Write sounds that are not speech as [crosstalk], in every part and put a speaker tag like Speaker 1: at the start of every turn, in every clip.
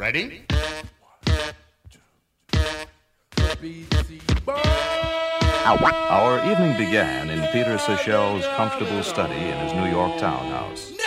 Speaker 1: Ready?
Speaker 2: Our evening began in Peter Sechel's comfortable study in his New York townhouse.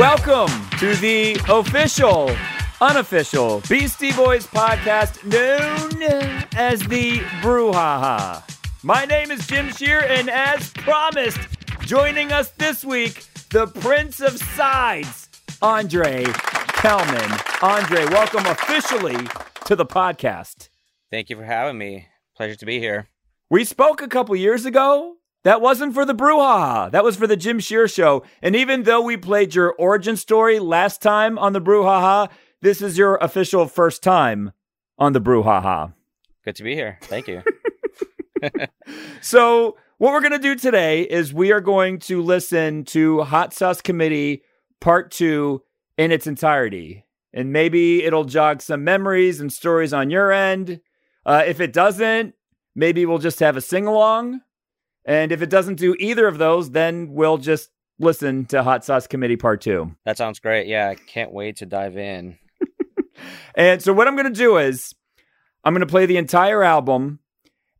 Speaker 3: Welcome to the official, unofficial Beastie Boys podcast known as the Brouhaha. My name is Jim Shearer, and as promised, joining us this week, the Prince of Sides, Andre Kelman. Andre, welcome officially to the podcast.
Speaker 4: Thank you for having me. Pleasure to be here.
Speaker 3: We spoke a couple years ago. That wasn't for the Brouhaha. That was for the Jim Shearer show. And even though we played your origin story last time on the Brouhaha, this is your official first time on the Brouhaha.
Speaker 4: Good to be here. Thank you. [laughs] [laughs]
Speaker 3: So, what we're going to do today is we are going to listen to Hot Sauce Committee Part 2 in its entirety. And maybe it'll jog some memories and stories on your end. Uh, if it doesn't, maybe we'll just have a sing along. And if it doesn't do either of those, then we'll just listen to Hot Sauce Committee Part 2.
Speaker 4: that sounds great. Yeah, I can't wait to dive in. [laughs]
Speaker 3: And so what I'm going to do is I'm going to play the entire album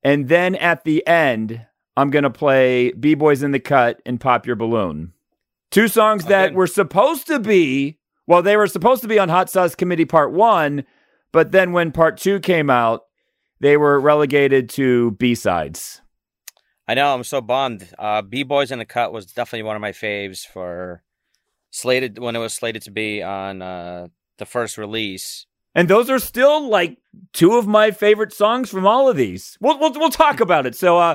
Speaker 3: and then at the end I'm going to play B-Boys in the Cut and Pop Your Balloon. Two songs that
Speaker 4: Okay.
Speaker 3: were supposed to be well they were supposed to be on Hot Sauce Committee Part 1, but then when Part 2 came out, they were relegated to B-sides.
Speaker 4: I know, I'm so bummed. Uh, B Boys in the Cut was definitely one of my faves for slated when it was slated to be on uh, the first release.
Speaker 3: And those are still like two of my favorite songs from all of these. We'll we'll, we'll talk [laughs] about it. So uh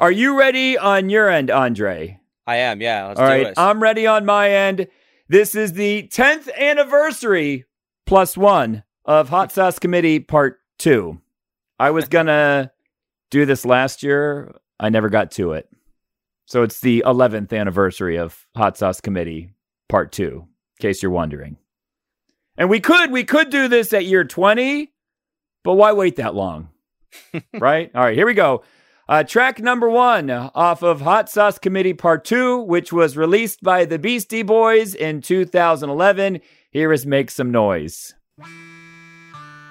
Speaker 3: are you ready on your end, Andre?
Speaker 4: I am, yeah. Let's
Speaker 3: All right,
Speaker 4: this.
Speaker 3: I'm ready on my end. This is the 10th anniversary plus one of Hot Sauce Committee Part 2. I was to do this last year. I never got to it. So it's the 11th anniversary of Hot Sauce Committee Part 2, in case you're wondering. And we could we could do this at year 20, but why wait that long? [laughs] right? All right, here we go. Uh, track number one off of Hot Sauce Committee Part 2, which was released by the Beastie Boys in 2011. Here is Make Some Noise.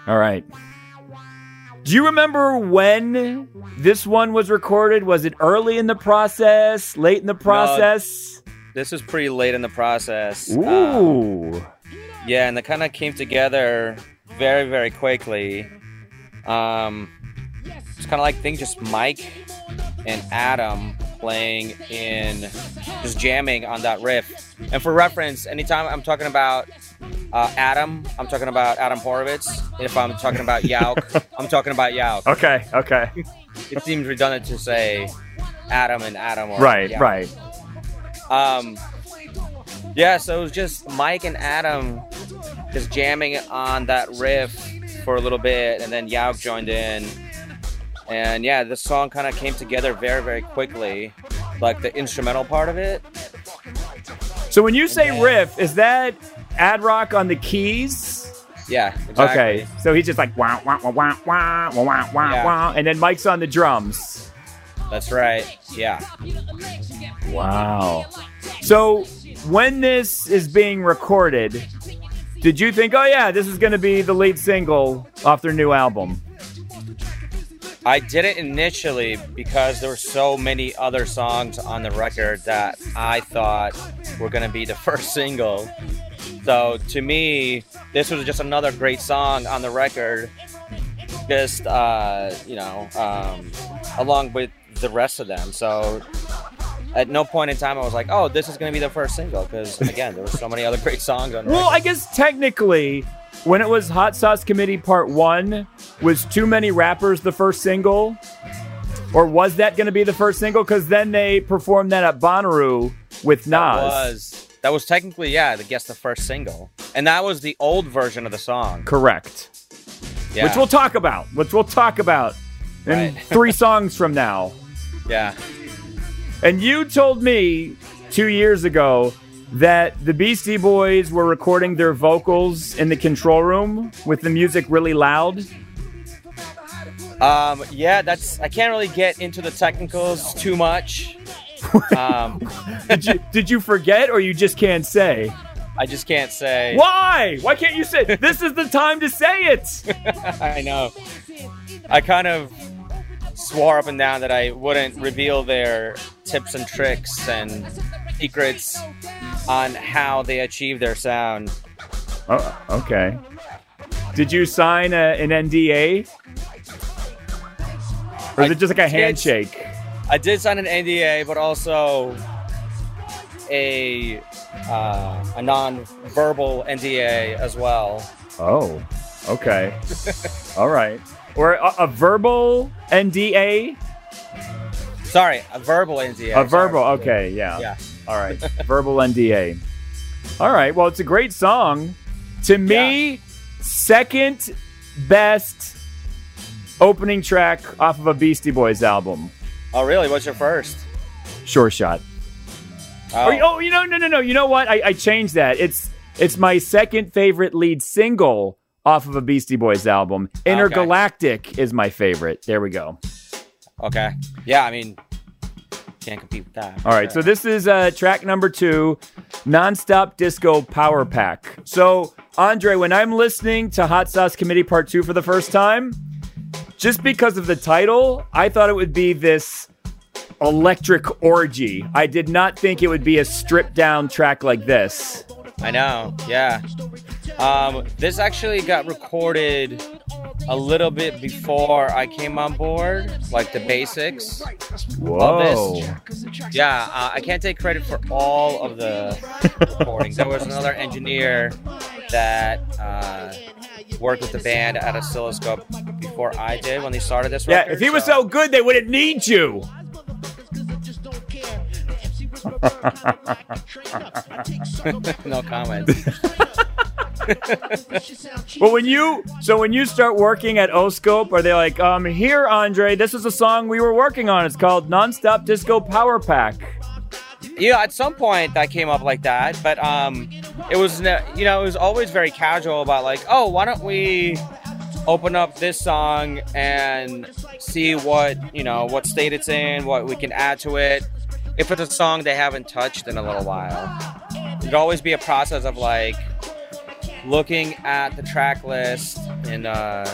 Speaker 3: All right. Do you remember when this one was recorded? Was it early in the process, late in the process?
Speaker 4: This was pretty late in the process. Uh,
Speaker 3: Ooh.
Speaker 4: Yeah, and it kind of came together very, very quickly. Um, it's kind of like things just Mike and Adam playing in, just jamming on that riff. And for reference, anytime I'm talking about uh, Adam, I'm talking about Adam Horovitz. If I'm talking about Yauch, [laughs] I'm talking about Yauch.
Speaker 3: okay, okay. [laughs]
Speaker 4: It seems redundant to say Adam and Adam. Or
Speaker 3: right,
Speaker 4: Yauch.
Speaker 3: right.
Speaker 4: Um, yeah, so it was just Mike and Adam just jamming on that riff for a little bit, and then Yauch joined in. And yeah, the song kind of came together very, very quickly. Like the instrumental part of it.
Speaker 3: So when you say
Speaker 4: then-
Speaker 3: riff, is that ad rock on the keys?
Speaker 4: Yeah, exactly.
Speaker 3: Okay, so he's just like wah wah wah wah wah wah wah wah
Speaker 4: Yeah.
Speaker 3: wah, and then Mike's on the drums.
Speaker 4: That's right. Yeah.
Speaker 3: Wow. So when this is being recorded, did you think, oh yeah, this is going to be the lead single off their new album?
Speaker 4: I did it initially because there were so many other songs on the record that I thought were going to be the [laughs] first single. So to me, this was just another great song on the record. Just uh, you know, um, along with the rest of them. So at no point in time I was like, "Oh, this is going to be the first single," because again, there were so many other great songs on. the
Speaker 3: Well,
Speaker 4: record.
Speaker 3: I guess technically, when it was Hot Sauce Committee Part 1, was Too Many Rappers the first single? Or was that going to be the first single? Because then they performed that at Bonnaroo with Nas.
Speaker 4: That was that was technically yeah, I guess the first single, and that was the old version of the song.
Speaker 3: Correct.
Speaker 4: Yeah.
Speaker 3: Which we'll talk about. Which we'll talk about in
Speaker 4: Right. [laughs]
Speaker 3: three songs from now.
Speaker 4: Yeah.
Speaker 3: And you told me two years ago that the Beastie Boys were recording their vocals in the control room with the music really loud.
Speaker 4: Um, yeah, that's. I can't really get into the technicals too much. [laughs] Um,
Speaker 3: Did you, did you forget or you just can't say?
Speaker 4: I just can't say.
Speaker 3: Why? Why can't you say? [laughs] This is the time to say it. [laughs]
Speaker 4: I know. I kind of swore up and down that I wouldn't reveal their tips and tricks and secrets on how they achieve their sound.
Speaker 3: Oh, okay. Did you sign a, an NDA? Or is
Speaker 4: I
Speaker 3: it just like a
Speaker 4: did-
Speaker 3: handshake?
Speaker 4: I did sign an NDA, but also a uh, a non-verbal NDA as well.
Speaker 3: Oh, okay. [laughs] All right. Or a, a verbal NDA?
Speaker 4: Sorry, a verbal NDA.
Speaker 3: A
Speaker 4: sorry.
Speaker 3: verbal, okay, yeah.
Speaker 4: Yeah.
Speaker 3: All right. verbal NDA. All right. Well, it's a great song. To me, second best opening track off of a Beastie Boys album.
Speaker 4: Oh, really? What's your first?
Speaker 3: Sure shot.
Speaker 4: Oh,
Speaker 3: Or- oh, you know, no, no, no. You know what? I, I changed that. It's it's my second favorite lead single off of a Beastie Boys album. Intergalactic is my favorite. There we go.
Speaker 4: okay. Yeah, I mean, can't compete with that.
Speaker 3: All right, so this is uh, track number two, Nonstop Disco Power Pack. So, Andre, when I'm listening to Hot Sauce Committee Part Two for the first time, just because of the title, I thought it would be this electric orgy. I did not think it would be a stripped down track like this.
Speaker 4: I know. Yeah. Um, this actually got recorded a little bit before I came on board, like the basics.
Speaker 3: Whoa.
Speaker 4: Yeah, uh, I can't take credit for all of the recordings. There was another engineer that uh, worked with the band at Oscilloscope before I did when they started this
Speaker 3: Yeah, if he was so good, they wouldn't need you. [laughs]
Speaker 4: no comment. [laughs]
Speaker 3: Well, when you so when you start working at Oscope, are they like, um, here, Andre, this is a song we were working on. It's called Nonstop Disco Power Pack.
Speaker 4: Yeah, at some point that came up like that, but um, it was you know it was always very casual about like, oh, why don't we open up this song and see what you know what state it's in, what we can add to it. If it's a song they haven't touched in a little while, it'd always be a process of like looking at the track list and uh,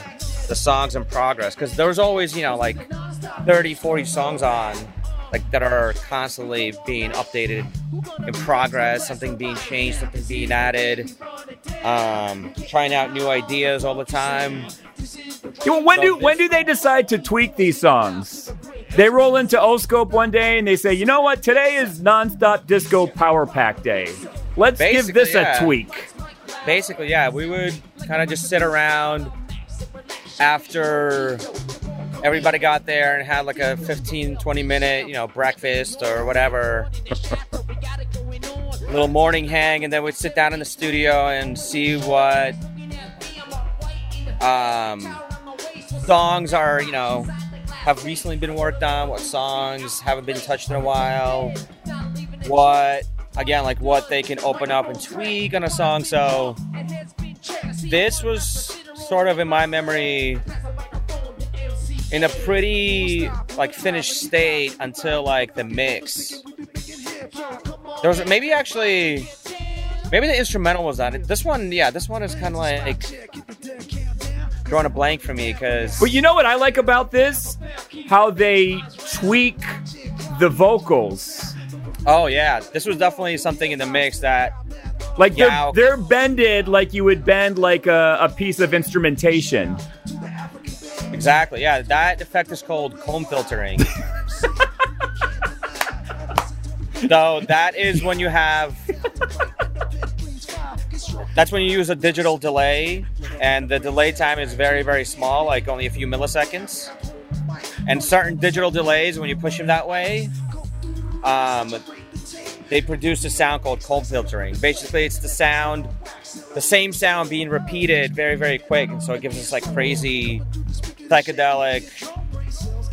Speaker 4: the songs in progress because there's always you know like 30 40 songs on like that are constantly being updated in progress something being changed something being added um, trying out new ideas all the time
Speaker 3: when do when do they decide to tweak these songs? They roll into Oscope one day and they say, you know what? Today is Nonstop Disco Power Pack Day. Let's give this
Speaker 4: yeah.
Speaker 3: a tweak.
Speaker 4: Basically yeah we would kind of just sit around after everybody got there and had like a 15 20 minute you know breakfast or whatever. Little morning hang and then we'd sit down in the studio and see what um, songs are you know have recently been worked on what songs haven't been touched in a while what again like what they can open up and tweak on a song so this was sort of in my memory in a pretty like finished state until like the mix there was maybe actually maybe the instrumental was on it this one yeah this one is kind of like drawing a blank for me because
Speaker 3: But you know what I like about this? How they tweak the vocals.
Speaker 4: Oh yeah this was definitely something in the mix that
Speaker 3: Like they're, they're bended like you would bend like a, a piece of instrumentation.
Speaker 4: Exactly. Yeah, that effect is called comb filtering. [laughs] so that is when you have. That's when you use a digital delay, and the delay time is very, very small, like only a few milliseconds. And certain digital delays, when you push them that way, um, they produce a sound called comb filtering. Basically, it's the sound, the same sound being repeated very, very quick, and so it gives us like crazy psychedelic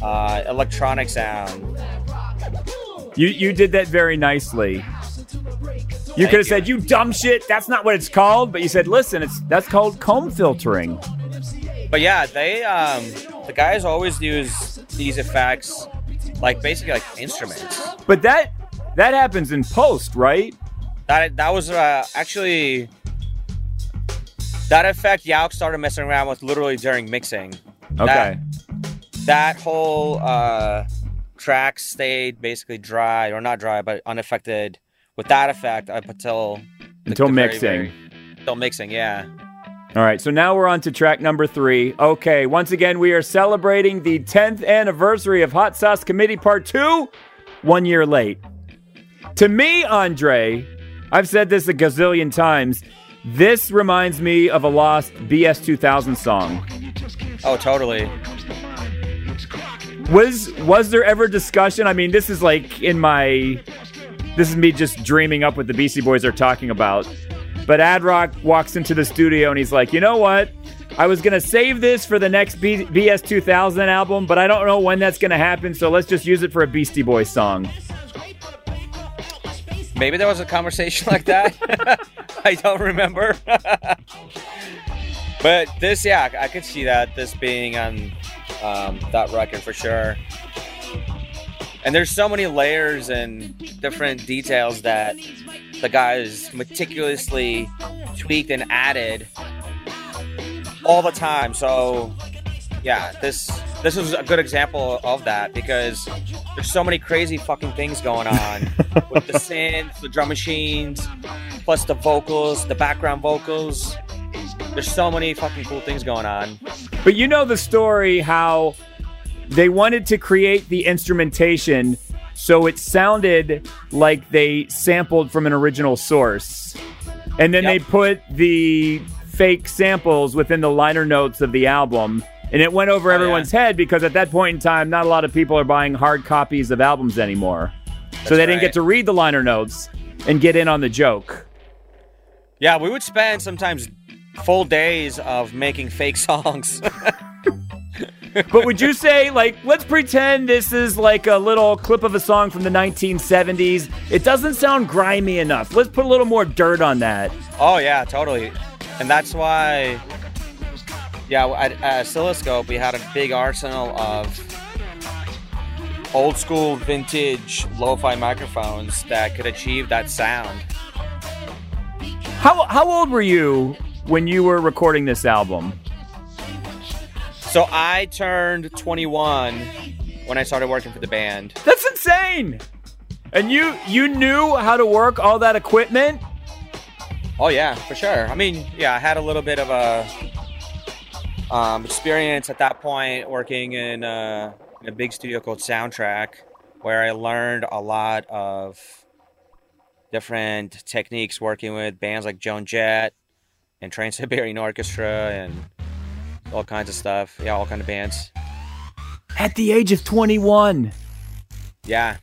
Speaker 4: uh, electronic sound.
Speaker 3: You you did that very nicely. You could have said, "You dumb shit." That's not what it's called, but you said, "Listen, it's that's called comb filtering."
Speaker 4: But yeah, they um, the guys always use these effects like basically like instruments.
Speaker 3: But that that happens in post, right?
Speaker 4: That that was uh, actually that effect Yauch started messing around with literally during mixing.
Speaker 3: Okay.
Speaker 4: That, that whole uh, track stayed basically dry or not dry, but unaffected with that effect up until the-
Speaker 3: Until
Speaker 4: the very,
Speaker 3: mixing.
Speaker 4: very- until mixing, yeah.
Speaker 3: All right, so now we're on to track number three. Okay, once again, we are celebrating the 10th anniversary of Hot Sauce Committee Part 2, one year late. To me, Andre, I've said this a gazillion times, this reminds me of a lost BS 2000 song.
Speaker 4: Oh, totally.
Speaker 3: Was was there ever discussion? I mean, this is like in my this is me just dreaming up what the Beastie Boys are talking about. But Ad Rock walks into the studio and he's like, "You know what? I was gonna save this for the next B- BS 2000 album, but I don't know when that's gonna happen. So let's just use it for a Beastie Boys song."
Speaker 4: Maybe there was a conversation like that. [laughs] I don't remember. [laughs] but this, yeah, I could see that this being on um, that record for sure. And there's so many layers and different details that the guys meticulously tweaked and added all the time. So, yeah, this this is a good example of that because there's so many crazy fucking things going on [laughs] with the synths, the drum machines, plus the vocals, the background vocals. There's so many fucking cool things going on.
Speaker 3: But you know the story how they wanted to create the instrumentation so it sounded like they sampled from an original source. And then
Speaker 4: Yep.
Speaker 3: they put the fake samples within the liner notes of the album. And it went over
Speaker 4: Oh, yeah.
Speaker 3: everyone's head because at that point in time, not a lot of people are buying hard copies of albums anymore. so they didn't get to read the liner notes and get in on the joke.
Speaker 4: Yeah, we would spend sometimes full days of making fake [laughs] songs.
Speaker 3: But would you say, like, let's pretend this is like a little clip of a song from the 1970s? It doesn't sound grimy enough. Let's put a little more dirt on that.
Speaker 4: oh yeah, totally. And that's why, yeah, at, at Oscilloscope we had a big arsenal of old school vintage lo-fi microphones that could achieve that sound.
Speaker 3: How, how old were you when you were recording this album?
Speaker 4: So I turned 21 when I started working for the band.
Speaker 3: That's insane. And you you knew how to work all that equipment?
Speaker 4: Oh yeah, for sure. I mean, yeah, I had a little bit of a um, experience at that point working in, uh, in a big studio called Soundtrack, where I learned a lot of different techniques working with bands like Joan Jett and Trans Siberian Orchestra and all kinds of stuff. Yeah, all kind of bands.
Speaker 3: At the age of 21.
Speaker 4: Yeah,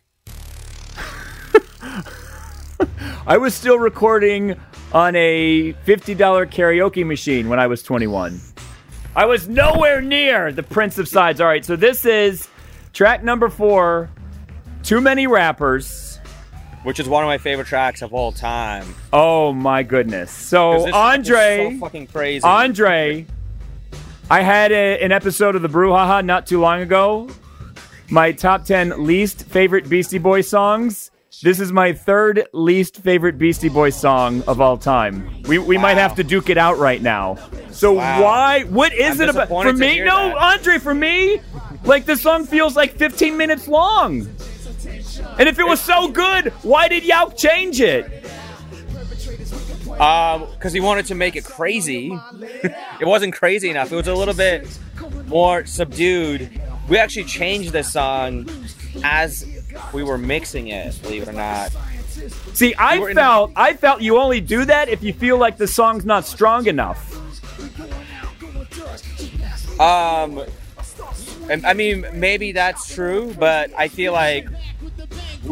Speaker 4: [laughs]
Speaker 3: I was still recording on a $50 karaoke machine when I was 21. I was nowhere near the Prince of Sides. All right, so this is track number four Too Many Rappers.
Speaker 4: which is one of my favorite tracks of all time.
Speaker 3: Oh my goodness. So,
Speaker 4: this
Speaker 3: Andre,
Speaker 4: so fucking crazy.
Speaker 3: Andre, I had a, an episode of the Brouhaha not too long ago. My top 10 least favorite Beastie Boys songs. This is my third least favorite Beastie Boys song of all time. We, we might have to duke it out right now. So
Speaker 4: Wow.
Speaker 3: why? What is
Speaker 4: I'm
Speaker 3: it about? For me, no,
Speaker 4: that.
Speaker 3: Andre. For me, like the song feels like 15 minutes long. And if it was so good, why did Yauch change it?
Speaker 4: Um, because he wanted to make it crazy. it wasn't crazy enough. It was a little bit more subdued. We actually changed the song as we were mixing it. Believe it or not.
Speaker 3: See, I
Speaker 4: in-
Speaker 3: felt I felt you only do that if you feel like the song's not strong enough.
Speaker 4: Um, I mean, maybe that's true, but I feel like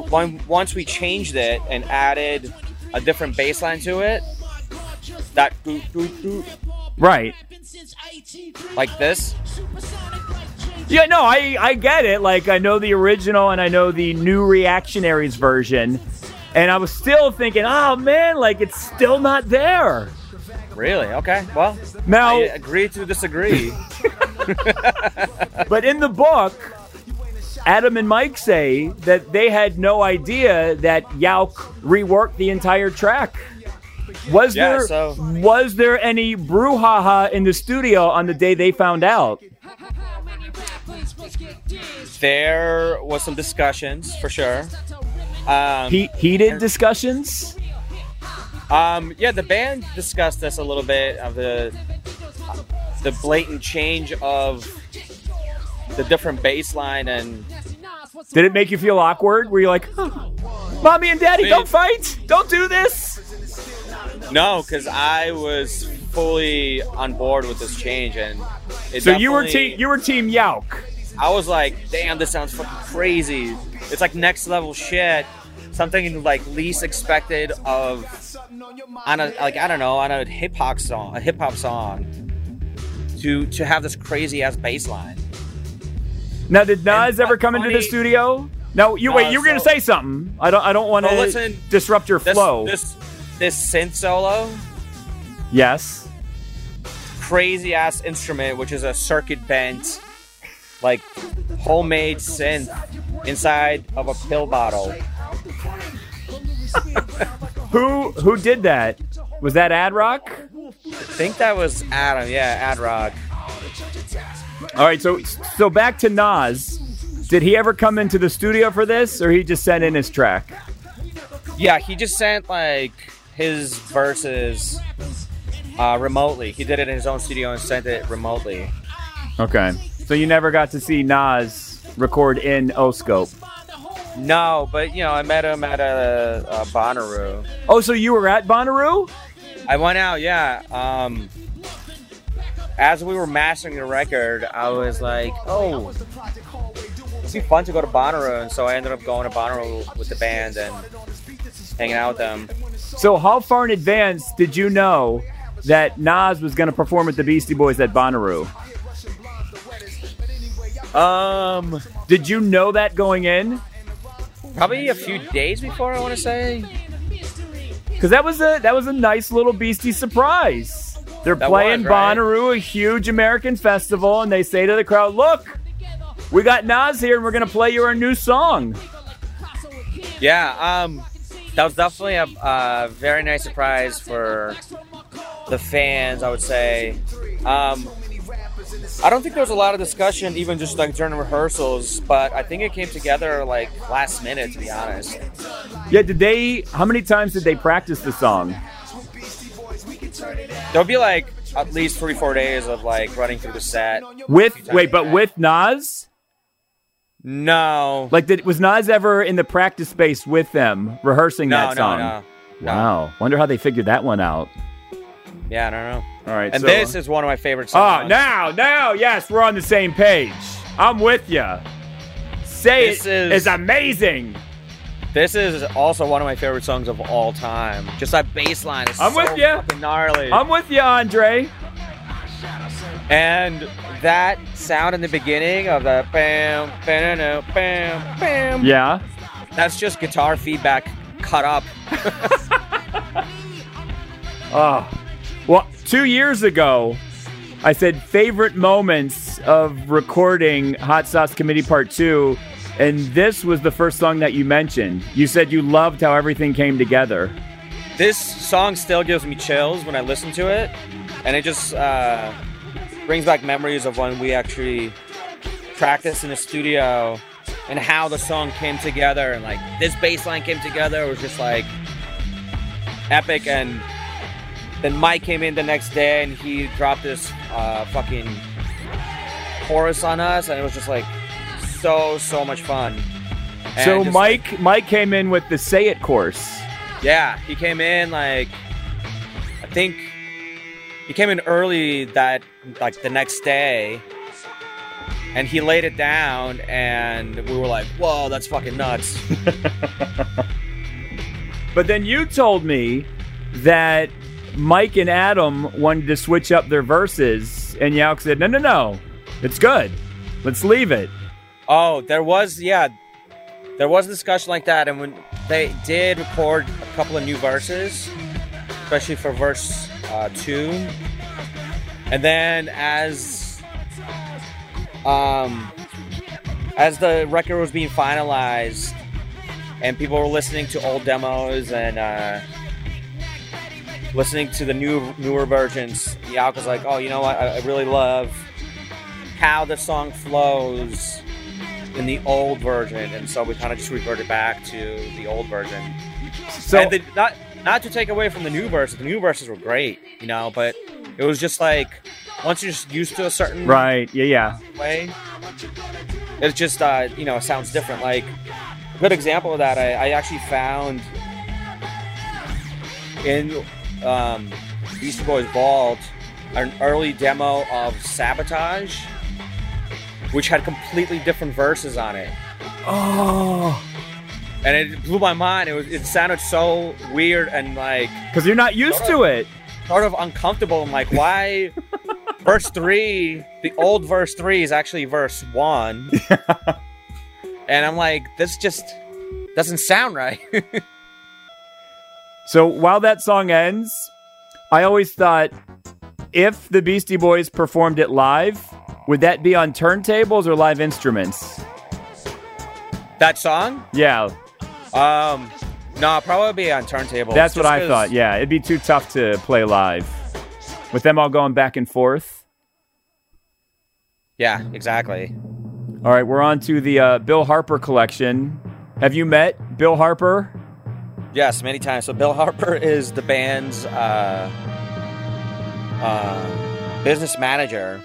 Speaker 4: when, once we changed it and added a different bass line to it, that
Speaker 3: Right.
Speaker 4: like this,
Speaker 3: Yeah, no, I I get it. Like I know the original and I know the new Reactionaries version, and I was still thinking, oh man, like it's still not there.
Speaker 4: Really? Okay. Well,
Speaker 3: Now-
Speaker 4: I agree to disagree. [laughs]
Speaker 3: But in the book, Adam and Mike say that they had no idea that Yauch reworked the entire track. Was
Speaker 4: Yeah,
Speaker 3: there
Speaker 4: so-
Speaker 3: was there any brouhaha in the studio on the day they found out?
Speaker 4: There was some discussions for sure. Um,
Speaker 3: He heated discussions.
Speaker 4: Um, yeah, the band discussed this a little bit of the the blatant change of the different bass line and
Speaker 3: Did it make you feel awkward? Were you like, "Huh, "Mommy and Daddy, don't fight! Don't do this"?
Speaker 4: no, because I was fully on board with this change and it
Speaker 3: So you were team you were team Yauch.
Speaker 4: I was like, damn, this sounds fucking crazy. It's like next level shit. Something like least expected of on a like I don't know on a hip hop song, a hip hop song. To to have this crazy ass bass line.
Speaker 3: Now, did Nas
Speaker 4: And
Speaker 3: ever come into the studio? No, you
Speaker 4: No,
Speaker 3: wait. You were gonna say something. I don't. I don't want to
Speaker 4: listen,
Speaker 3: disrupt your
Speaker 4: This
Speaker 3: flow.
Speaker 4: this this synth solo,
Speaker 3: yes.
Speaker 4: crazy ass instrument, which is a circuit bent, like homemade synth inside of a pill bottle. [laughs]
Speaker 3: Who who did that? Was that Ad Rock?
Speaker 4: I think that was Adam. Yeah, Ad Rock.
Speaker 3: All right. So so back to Nas. Did he ever come into the studio for this, or he just sent in his track?
Speaker 4: Yeah, he just sent like his verses uh, remotely. He did it in his own studio and sent it remotely.
Speaker 3: Okay. So you never got to see Nas record in Oscope.
Speaker 4: No, but you know, I met him at a, a Bonnaroo.
Speaker 3: Oh, so you were at Bonnaroo?
Speaker 4: I went out, yeah. Um, as we were mastering the record, I was like, oh, it'd be fun to go to Bonnaroo. And so I ended up going to Bonnaroo with the band and hanging out with them.
Speaker 3: So how far in advance did you know that Nas was going to perform with the Beastie Boys at Bonnaroo?
Speaker 4: Um,
Speaker 3: Did you know that going in?
Speaker 4: probably a few days before, I want to say.
Speaker 3: Because that was a that was a nice little Beastie surprise. They're
Speaker 4: That
Speaker 3: playing
Speaker 4: was, right?
Speaker 3: Bonnaroo, a huge American festival, and they say to the crowd, "Look, we got Nas here, and we're going to play you our new song."
Speaker 4: Yeah, um, that was definitely a, a very nice surprise for the fans, I would say. Um, I don't think there was a lot of discussion, even just like during rehearsals, but I think it came together like last minute, to be honest.
Speaker 3: Yeah, did they? How many times did they practice the song?
Speaker 4: There'll be like at least three, four days of like running through the set.
Speaker 3: With wait, but with Nas?
Speaker 4: No,
Speaker 3: Like, did was Nas ever in the practice space with them rehearsing
Speaker 4: no,
Speaker 3: that
Speaker 4: no,
Speaker 3: song?
Speaker 4: no, no.
Speaker 3: Wow, wonder how they figured that one out.
Speaker 4: Yeah, I don't know.
Speaker 3: All right,
Speaker 4: And
Speaker 3: so-
Speaker 4: this is one of my favorite
Speaker 3: ah,
Speaker 4: songs.
Speaker 3: Oh, now, now, yes, we're on the same page. I'm with you. Say
Speaker 4: This
Speaker 3: it
Speaker 4: is-
Speaker 3: is amazing.
Speaker 4: This is also one of my favorite songs of all time. Just that bass line is
Speaker 3: I'm
Speaker 4: so
Speaker 3: with ya.
Speaker 4: fucking gnarly.
Speaker 3: I'm with you, Andre.
Speaker 4: And that sound in the beginning of the bam, bam, bam, bam.
Speaker 3: Yeah.
Speaker 4: That's just guitar feedback cut up.
Speaker 3: Oh, [laughs] well, two years ago, I said favorite moments of recording Hot Sauce Committee Part Two, and this was the first song that you mentioned. You said you loved how everything came together.
Speaker 4: This song still gives me chills when I listen to it, and it just uh, brings back memories of when we actually practiced in the studio and how the song came together. And like this bass line came together, it was just like epic. And then Mike came in the next day and he dropped this uh, fucking chorus on us, and it was just like so so much fun. And
Speaker 3: so Mike, Mike came in with the Say It course.
Speaker 4: yeah, he came in like I think he came in early that like the next day and he laid it down and we were like, Whoa, that's fucking nuts. [laughs]
Speaker 3: But then you told me that Mike and Adam wanted to switch up their verses, and Yauch said, "No, no, no, it's good." Let's leave it.
Speaker 4: Oh, there was yeah, there was a discussion like that, and when they did record a couple of new verses, especially for verse uh, two, and then as um as the record was being finalized, and people were listening to old demos and uh, listening to the new newer versions, Yauch was like, "Oh, you know what? I, I really love how the song flows." in the old version, and so we kind of just reverted back to the old version.
Speaker 3: So
Speaker 4: and the, not not to take away from the new verses, the new verses were great, you know, but it was just like once you're just used to a certain
Speaker 3: right, yeah, yeah.
Speaker 4: way, it's just uh, you know it sounds different. Like a good example of that, I, I actually found in um, Beastie Boys Vault an early demo of Sabotage which had completely different verses on it.
Speaker 3: Oh,
Speaker 4: And it blew my mind. It was it sounded so weird and like
Speaker 3: because you're not used to it.
Speaker 4: sort of uncomfortable. I'm like, why [laughs] verse three, the old verse three is actually verse one. [laughs] and I'm like, this just doesn't sound right. [laughs]
Speaker 3: So while that song ends, I always thought if the Beastie Boys performed it live, would that be on turntables or live instruments?
Speaker 4: that song?
Speaker 3: Yeah,
Speaker 4: Um no, probably be on turntables.
Speaker 3: that's what I
Speaker 4: 'cause-
Speaker 3: thought. Yeah, it'd be too tough to play live with them all going back and forth.
Speaker 4: Yeah, exactly.
Speaker 3: All right, we're on to the uh, Bill Harper collection. Have you met Bill Harper?
Speaker 4: Yes, many times. So Bill Harper [laughs] is the band's uh, uh, business manager,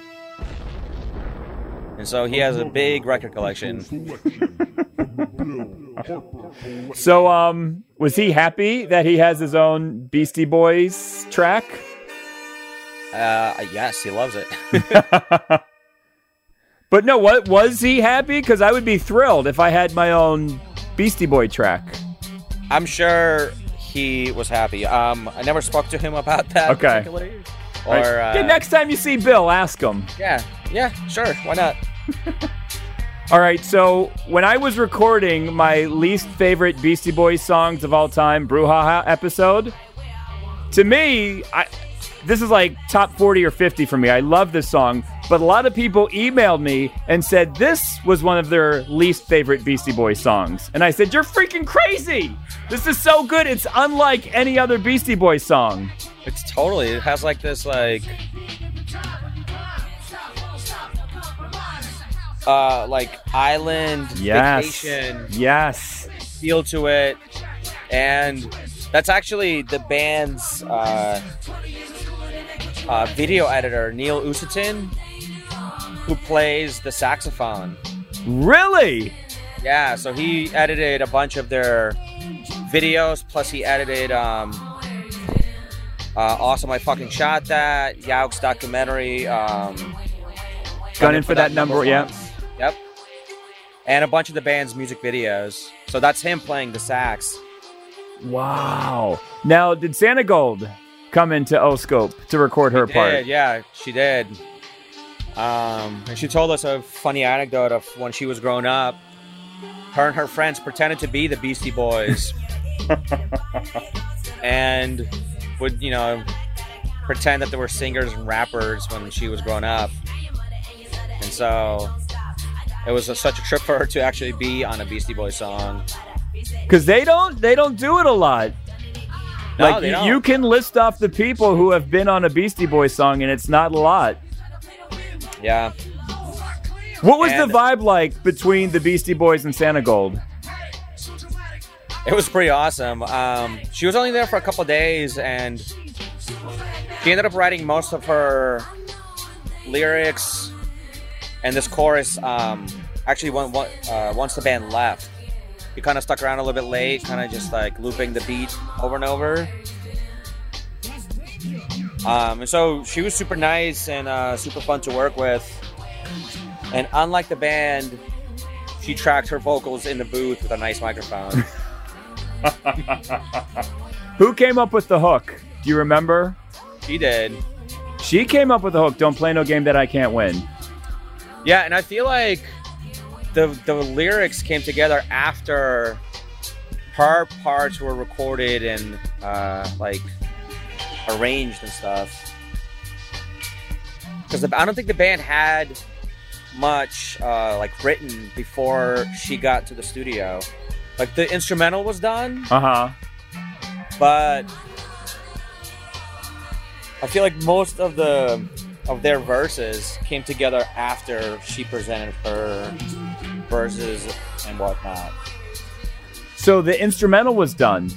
Speaker 4: and so he has a big record collection. [laughs]
Speaker 3: So, um, was he happy that he has his own Beastie Boys track?
Speaker 4: Uh, yes, he loves it. [laughs]
Speaker 3: But no, what was he happy? Because I would be thrilled if I had my own Beastie Boy track.
Speaker 4: I'm sure he was happy. Um, I never spoke to him about that.
Speaker 3: Okay.
Speaker 4: Or
Speaker 3: Right.
Speaker 4: uh,
Speaker 3: next time you see Bill, ask him.
Speaker 4: yeah, yeah, sure, why not? [laughs]
Speaker 3: All right, so when I was recording my least favorite Beastie Boys songs of all time, Brouhaha episode, to me, I, this is like top 40 or 50 for me. I love this song, but a lot of people emailed me and said this was one of their least favorite Beastie Boys songs. And I said, You're freaking crazy! This is so good. It's unlike any other Beastie Boys song.
Speaker 4: It's totally. It has like this like. Uh, like island
Speaker 3: Yes.
Speaker 4: vacation
Speaker 3: Yes.
Speaker 4: feel to it, and that's actually the band's uh, uh, video editor Neil Usatin, who plays the saxophone.
Speaker 3: Really?
Speaker 4: Yeah, so he edited a bunch of their videos, plus he edited um, uh, Awesome I Fucking Shot That, Yauch's documentary. Um,
Speaker 3: Gunning for that number, yeah.
Speaker 4: Yep. And a bunch of the band's music videos. So that's him playing the sax.
Speaker 3: Wow. Now, did Santigold come into Oscope to record her part?
Speaker 4: Yeah, she did. Um, and she told us a funny anecdote of when she was growing up. Her and her friends pretended to be the Beastie Boys, [laughs] and would you know pretend that they were singers and rappers when she was growing up. And so it was a, such a trip for her to actually be on a Beastie Boys song.
Speaker 3: Because they don't they don't do it a lot.
Speaker 4: No,
Speaker 3: like you, you can list off the people who have been on a Beastie Boys song, and it's not a lot.
Speaker 4: Yeah.
Speaker 3: What was
Speaker 4: And-
Speaker 3: the vibe like between the Beastie Boys and Santigold?
Speaker 4: It was pretty awesome. Um, she was only there for a couple days, and she ended up writing most of her lyrics and this chorus. Um, actually, when, uh, once the band left, he kind of stuck around a little bit late, kind of just like looping the beat over and over. Um, and so she was super nice and uh, super fun to work with. And unlike the band, she tracked her vocals in the booth with a nice microphone. [laughs]
Speaker 3: Who came up with the hook? Do you remember?
Speaker 4: She did.
Speaker 3: She came up with the hook. Don't play no game that I can't win.
Speaker 4: Yeah, and I feel like the the lyrics came together after her parts were recorded and uh, like arranged and stuff. Because I don't think the band had much uh, like written before she got to the studio. Like the instrumental was done,
Speaker 3: Uh huh.
Speaker 4: but I feel like most of the of their verses came together after she presented her verses and whatnot.
Speaker 3: So the instrumental was done.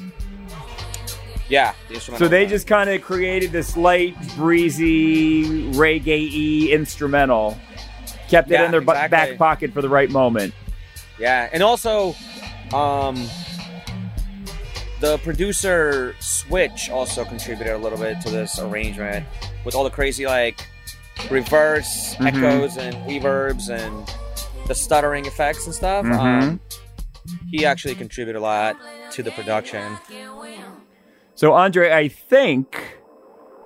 Speaker 4: Yeah, the instrumental.
Speaker 3: So they just kind of created this light, breezy, reggae-y instrumental, kept it in their
Speaker 4: exactly.
Speaker 3: back pocket for the right moment.
Speaker 4: yeah, and also, um, the producer Switch also contributed a little bit to this arrangement with all the crazy like reverse
Speaker 3: Mhm.
Speaker 4: echoes and reverbs and the stuttering effects and stuff.
Speaker 3: Mhm.
Speaker 4: Um, he actually contributed a lot to the production.
Speaker 3: So Andre, I think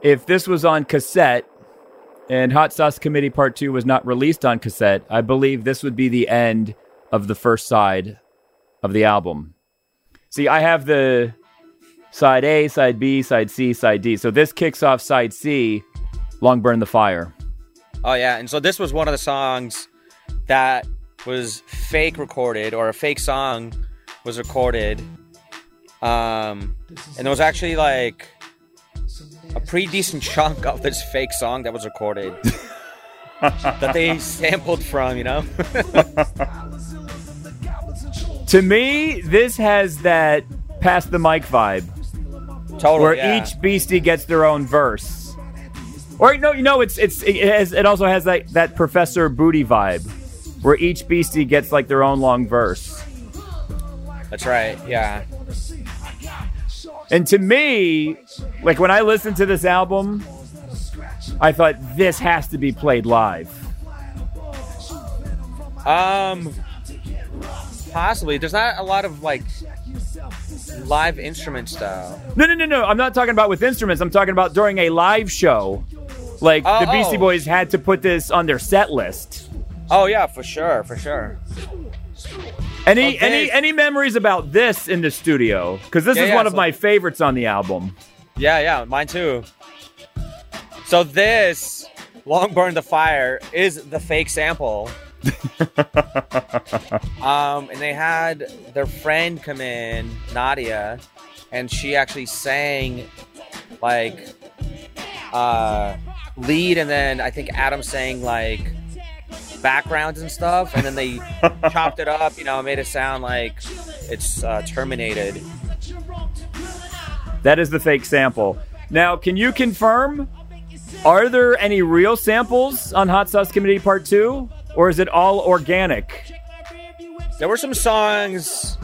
Speaker 3: if this was on cassette and Hot Sauce Committee Part Two was not released on cassette, I believe this would be the end of the first side of the album. See, I have the side A, side B, side C, side D. So this kicks off side C, Long Burn the Fire.
Speaker 4: Oh yeah, and so this was one of the songs that was fake recorded or a fake song was recorded. Um and there was actually like a pretty decent chunk of this fake song that was recorded [laughs] that they sampled from, you know? [laughs]
Speaker 3: To me, this has that pass the mic vibe.
Speaker 4: totally.
Speaker 3: where
Speaker 4: yeah.
Speaker 3: each beastie gets their own verse. Or no, you know, it's it's it, has, it also has like that Professor Booty vibe, where each beastie gets like their own long verse.
Speaker 4: That's right. Yeah.
Speaker 3: And to me, like when I listened to this album, I thought this has to be played live.
Speaker 4: Um possibly. There's not a lot of like live instrument style.
Speaker 3: No, no, no, no. I'm not talking about with instruments. I'm talking about during a live show. Like
Speaker 4: Oh,
Speaker 3: the Beastie
Speaker 4: oh.
Speaker 3: Boys had to put this on their set list.
Speaker 4: Oh yeah, for sure, for sure.
Speaker 3: Any
Speaker 4: Oh,
Speaker 3: any any memories about this in the studio? Because this
Speaker 4: Yeah,
Speaker 3: is
Speaker 4: yeah,
Speaker 3: one of my favorites on the album.
Speaker 4: Yeah, yeah, mine too. So this Long Burn the Fire is the fake sample. [laughs] um, and they had their friend come in, Nadia, and she actually sang like uh lead and then I think Adam sang like backgrounds and stuff and then they [laughs] chopped it up, you know, made it sound like it's uh, terminated.
Speaker 3: That is the fake sample. Now, can you confirm? Are there any real samples on Hot Sauce Committee Part Two, or is it all organic?
Speaker 4: There were some songs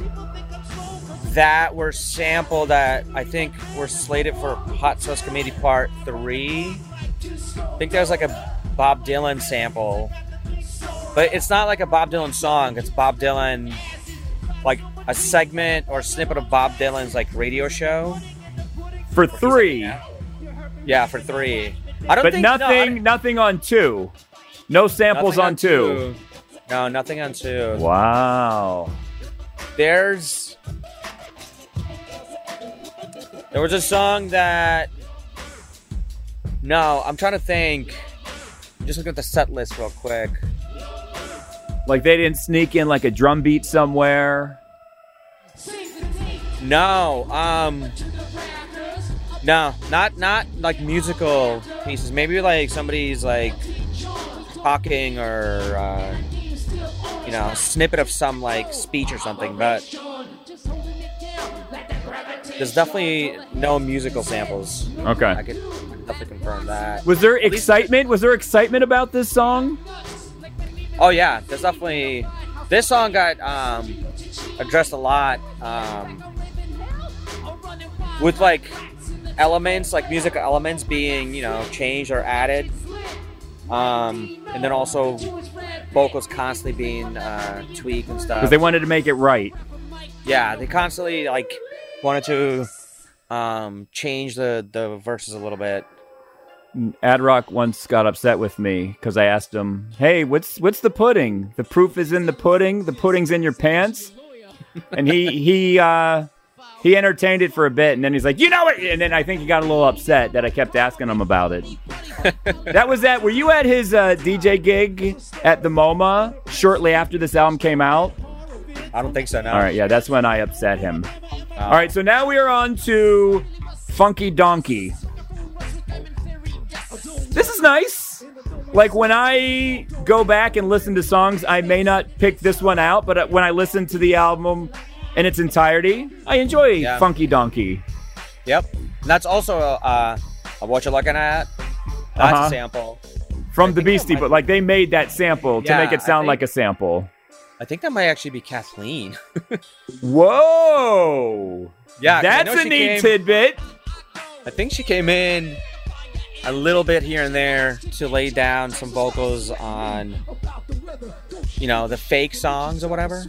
Speaker 4: that were sampled that I think were slated for Hot Sauce Committee Part 3. I think there's like a Bob Dylan sample. But it's not like a Bob Dylan song, it's Bob Dylan like a segment or snippet of Bob Dylan's like radio show.
Speaker 3: For three,
Speaker 4: Yeah, for 3. I don't
Speaker 3: but
Speaker 4: think no,
Speaker 3: nothing,
Speaker 4: don't-
Speaker 3: nothing on two. No samples
Speaker 4: nothing
Speaker 3: on two.
Speaker 4: No, nothing on 2.
Speaker 3: Wow.
Speaker 4: There's there was a song that no, I'm trying to think. Just looking at the set list real quick.
Speaker 3: Like they didn't sneak in like a drum beat somewhere.
Speaker 4: No, um, no, not not like musical pieces. Maybe like somebody's like talking or uh, you know snippet of some like speech or something. But there's definitely no musical samples.
Speaker 3: Okay.
Speaker 4: Definitely confirm that.
Speaker 3: Was there excitement? Was there excitement about this song?
Speaker 4: Oh yeah, there's definitely this song got um, addressed a lot um, with like elements, like musical elements being you know changed or added, um, and then also vocals constantly being uh, tweaked and stuff.
Speaker 3: Because they wanted to make it right.
Speaker 4: yeah, they constantly like wanted to um, change the the verses a little bit.
Speaker 3: Ad Rock once got upset with me because I asked him, "Hey, what's what's the pudding? The proof is in the pudding. The pudding's in your pants." And he he uh, he entertained it for a bit, and then he's like, "You know it." And then I think he got a little upset that I kept asking him about it. [laughs] that was that. Were you at his uh, DJ gig at the MoMA shortly after this album came out?
Speaker 4: I don't think so. No.
Speaker 3: All right, yeah, that's when I upset him. All right, so now we are on to Funky Donkey. Nice. Like when I go back and listen to songs, I may not pick this one out, but uh, when I listen to the album in its entirety, I enjoy
Speaker 4: Yeah.
Speaker 3: Funky Donkey.
Speaker 4: Yep. And that's also uh, what you're looking at. That's
Speaker 3: Uh-huh.
Speaker 4: a sample.
Speaker 3: From the Beastie, but like they made that sample to make it sound
Speaker 4: think-
Speaker 3: like a sample.
Speaker 4: I think that might actually be Kathleen. [laughs]
Speaker 3: Whoa!
Speaker 4: Yeah.
Speaker 3: That's a neat
Speaker 4: came-
Speaker 3: tidbit.
Speaker 4: I think she came in a little bit here and there to lay down some vocals on, you know, the fake songs or whatever.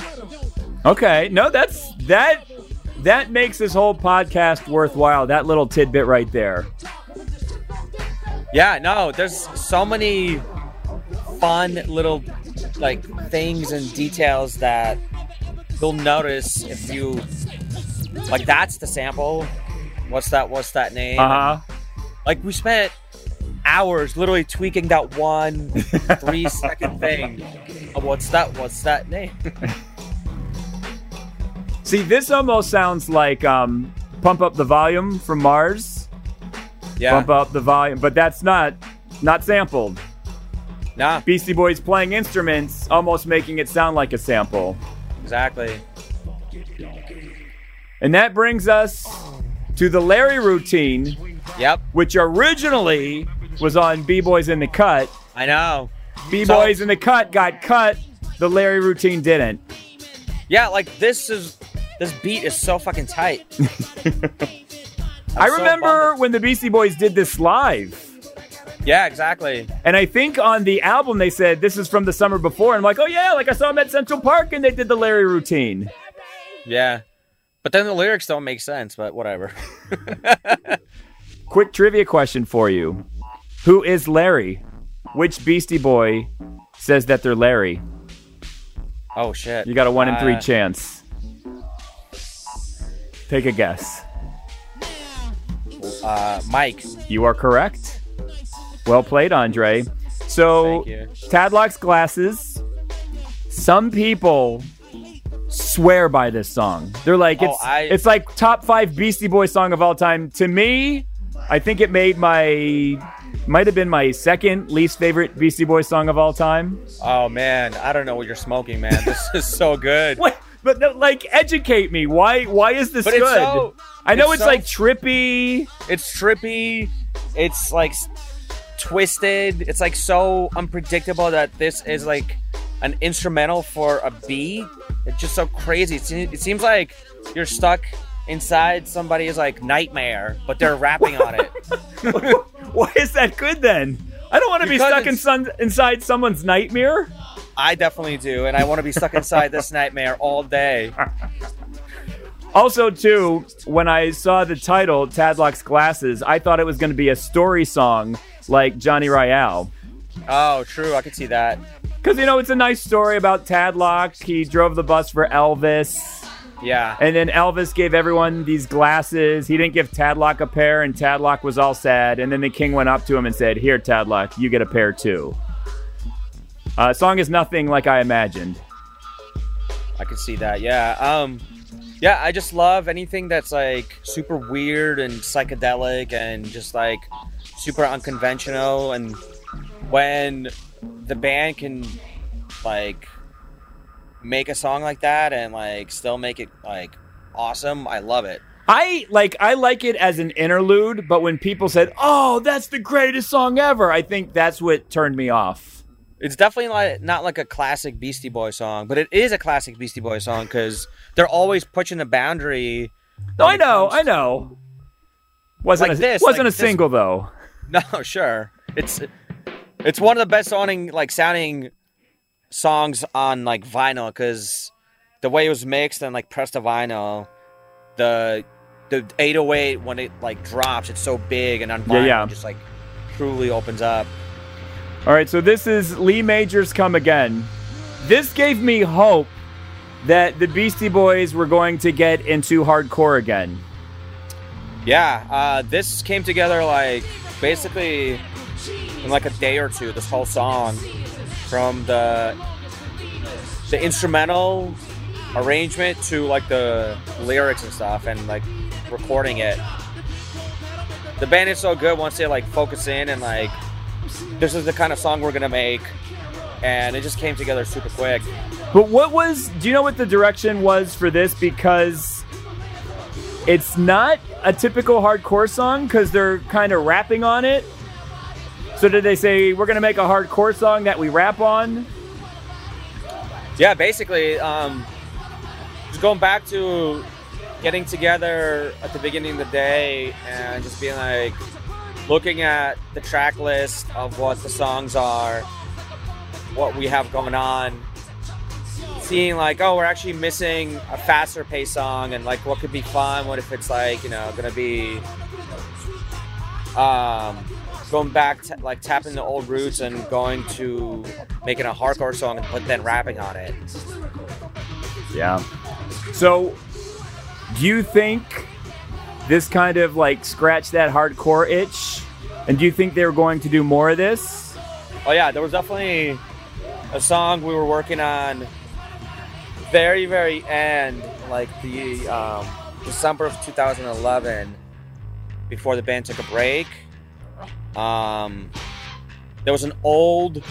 Speaker 3: Okay, no, that's that. That makes this whole podcast worthwhile. That little tidbit right there.
Speaker 4: Yeah, no, there's so many fun little like things and details that you'll notice if you like that's the sample. What's that what's that name?
Speaker 3: Uh huh.
Speaker 4: Like we spent hours literally tweaking that one [laughs] three second thing. Oh, What's that what's that name? [laughs]
Speaker 3: See, this almost sounds like um, "Pump Up the Volume" from MARRS.
Speaker 4: Yeah.
Speaker 3: Pump up the volume, but that's not not sampled.
Speaker 4: Nah,
Speaker 3: Beastie Boys playing instruments, almost making it sound like a sample.
Speaker 4: exactly.
Speaker 3: And that brings us to the Larry routine,
Speaker 4: Yep.
Speaker 3: which originally was on B Boys in the Cut.
Speaker 4: I know.
Speaker 3: B Boys in the Cut got cut. The Larry routine didn't.
Speaker 4: Yeah, like this is this beat is so fucking tight. [laughs]
Speaker 3: I remember
Speaker 4: bummed.
Speaker 3: when the Beastie Boys did this live.
Speaker 4: Yeah, exactly.
Speaker 3: And I think on the album they said this is from the summer before. And I'm like, oh yeah, like I saw them at Central Park and they did the Larry routine.
Speaker 4: Yeah. But then the lyrics don't make sense, but whatever. [laughs]
Speaker 3: Quick trivia question for you. Who is Larry? Which Beastie Boy says that they're Larry?
Speaker 4: Oh shit.
Speaker 3: You got a one in three
Speaker 4: Uh,
Speaker 3: chance. Take a guess.
Speaker 4: Uh, Mike.
Speaker 3: You are correct. Well played, Andre. So,
Speaker 4: Thank you.
Speaker 3: Tadlock's glasses. Some people swear by this song. They're like,
Speaker 4: Oh,
Speaker 3: it's
Speaker 4: I-
Speaker 3: it's like top five Beastie Boy song of all time. To me, I think it made my might have been my second least favorite Beastie Boy song of all time.
Speaker 4: Oh man, I don't know what you're smoking, man. This [laughs] is so good.
Speaker 3: What? But no, like, educate me. Why? Why is this
Speaker 4: But
Speaker 3: good?
Speaker 4: it's so-
Speaker 3: I know
Speaker 4: it's
Speaker 3: it's,
Speaker 4: so-
Speaker 3: like trippy.
Speaker 4: It's trippy. It's like s- twisted. It's like so unpredictable that this is like an instrumental for a beat. It's just so crazy. It seems like you're stuck inside somebody's like nightmare, but they're rapping on it. [laughs]
Speaker 3: Why is that good then? I don't want to be
Speaker 4: Because
Speaker 3: stuck in
Speaker 4: it's-
Speaker 3: sun, inside someone's nightmare.
Speaker 4: I definitely do, and I want to be stuck inside this nightmare all day. [laughs]
Speaker 3: Also, too, when I saw the title Tadlock's Glasses, I thought it was going to be a story song like Johnny Ryall.
Speaker 4: Oh, true. I could see that.
Speaker 3: Because, you know, it's a nice story about Tadlock. He drove the bus for Elvis.
Speaker 4: Yeah.
Speaker 3: And then Elvis gave everyone these glasses. He didn't give Tadlock a pair, and Tadlock was all sad. And then the king went up to him and said, Here, Tadlock, you get a pair too. Uh, song is nothing like I imagined.
Speaker 4: I could see that. Yeah. Um yeah, I just love anything that's like super weird and psychedelic and just like super unconventional and when the band can like make a song like that and like still make it like awesome, I love it.
Speaker 3: I like I like it as an interlude, but when people said, "Oh, that's the greatest song ever," I think that's what turned me off.
Speaker 4: It's definitely like not like a classic Beastie Boy song, but it is a classic Beastie Boy song because they're always pushing the boundary.
Speaker 3: No, I know, I know. Wasn't
Speaker 4: Like
Speaker 3: a,
Speaker 4: this,
Speaker 3: wasn't
Speaker 4: like
Speaker 3: a
Speaker 4: this-
Speaker 3: single though. [laughs]
Speaker 4: No, sure. It's it's one of the best sounding like sounding songs on like vinyl because the way it was mixed and like pressed to vinyl, the the 808 when it like drops, it's so big and on
Speaker 3: Yeah,
Speaker 4: vinyl,
Speaker 3: yeah.
Speaker 4: it just like truly opens up.
Speaker 3: All right, so this is Lee Majors Come Again. This gave me hope that the Beastie Boys were going to get into hardcore again.
Speaker 4: Yeah, uh, this came together like basically in like a day or two. This whole song, from the the instrumental arrangement to like the lyrics and stuff, and like recording it. The band is so good once they like focus in and like this is the kind of song we're gonna make, and it just came together super quick.
Speaker 3: But what was, do you know what the direction was for this? Because it's not a typical hardcore song because they're kind of rapping on it. So did they say, we're to make a hardcore song that we rap on?
Speaker 4: Yeah, basically, um, just going back to getting together at the beginning of the day and just being like, looking at the track list of what the songs are, what we have going on, seeing like, oh, we're actually missing a faster pace song, and like, what could be fun? What if it's like, you know, gonna be um, going back, to, like tapping the old roots and going to making a hardcore song and but then rapping on it.
Speaker 3: Yeah. So, do you think this kind of like scratched that hardcore itch? And do you think they were going to do more of this?
Speaker 4: Oh yeah, there was definitely a song we were working on very very end, like the um, December of 2011, before the band took a break. Um, there was an old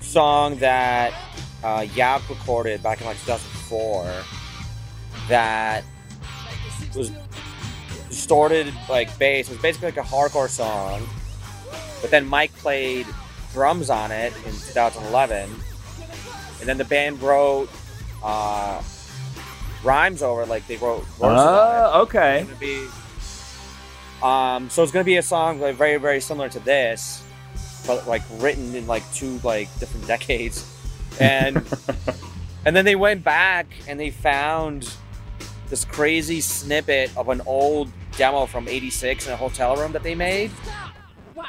Speaker 4: song that uh, Yauch recorded back in like 2004 that was distorted like bass. It was basically like a hardcore song, but then Mike played drums on it in 2011, and then the band wrote uh, rhymes over like they wrote verses on it.
Speaker 3: Oh, okay.
Speaker 4: It's gonna be, um, so it's gonna be a song like very very similar to this, but like written in like two like different [laughs] decades, and [laughs] and then they went back and they found this crazy snippet of an old demo from '86 in a hotel room that they made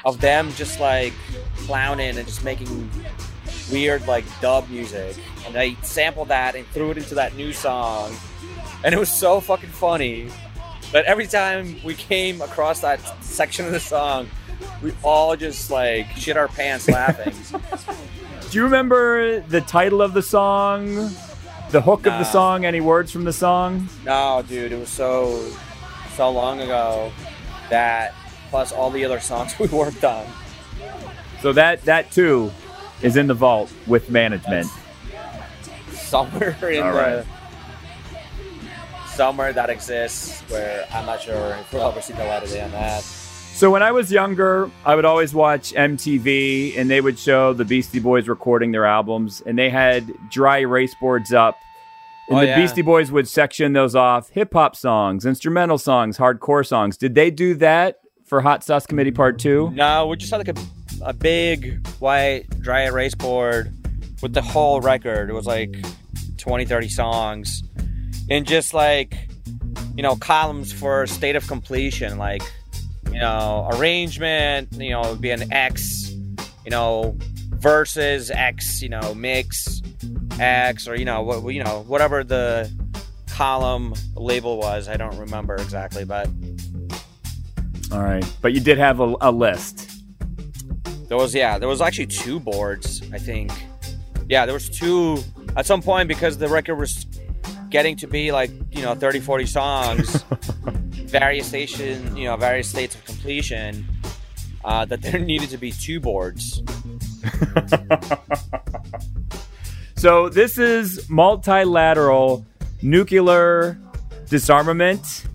Speaker 4: of them just like clowning and just making weird like dub music, and they sampled that and threw it into that new song, and it was so fucking funny. But every time we came across that section of the song, we all just like shit our pants laughing. [laughs]
Speaker 3: Do you remember the title of the song? The hook of the song? Any words from the song?
Speaker 4: no, dude, it was so so long ago that plus all the other songs [laughs] we worked on.
Speaker 3: So that that too is in the vault with management.
Speaker 4: somewhere in
Speaker 3: All
Speaker 4: the
Speaker 3: right.
Speaker 4: Somewhere that exists where I'm not sure if we'll ever see the light of day on that.
Speaker 3: So when I was younger, I would always watch MTV and they would show the Beastie Boys recording their albums and they had dry erase boards up. And
Speaker 4: Oh,
Speaker 3: the
Speaker 4: yeah.
Speaker 3: Beastie Boys would section those off hip hop songs, instrumental songs, hardcore songs. Did they do that for Hot Sauce Committee Part 2?
Speaker 4: No, we just had like a, a big white dry erase board with the whole record. It was like 20, 30 songs. And just like, you know, columns for state of completion, like, you know, arrangement, you know, be an X, you know, versus X, you know, mix X, or, you know, what, you know, whatever the column label was. I don't remember exactly, but
Speaker 3: All right. But you did have a, a list.
Speaker 4: There was yeah, there was actually two boards, I think. Yeah, there was two at some point because the record was getting to be like, you know, 30 40 songs, [laughs] various station, you know, various states of completion. Uh, that there [laughs] needed to be two boards. [laughs]
Speaker 3: So this is multilateral nuclear disarmament.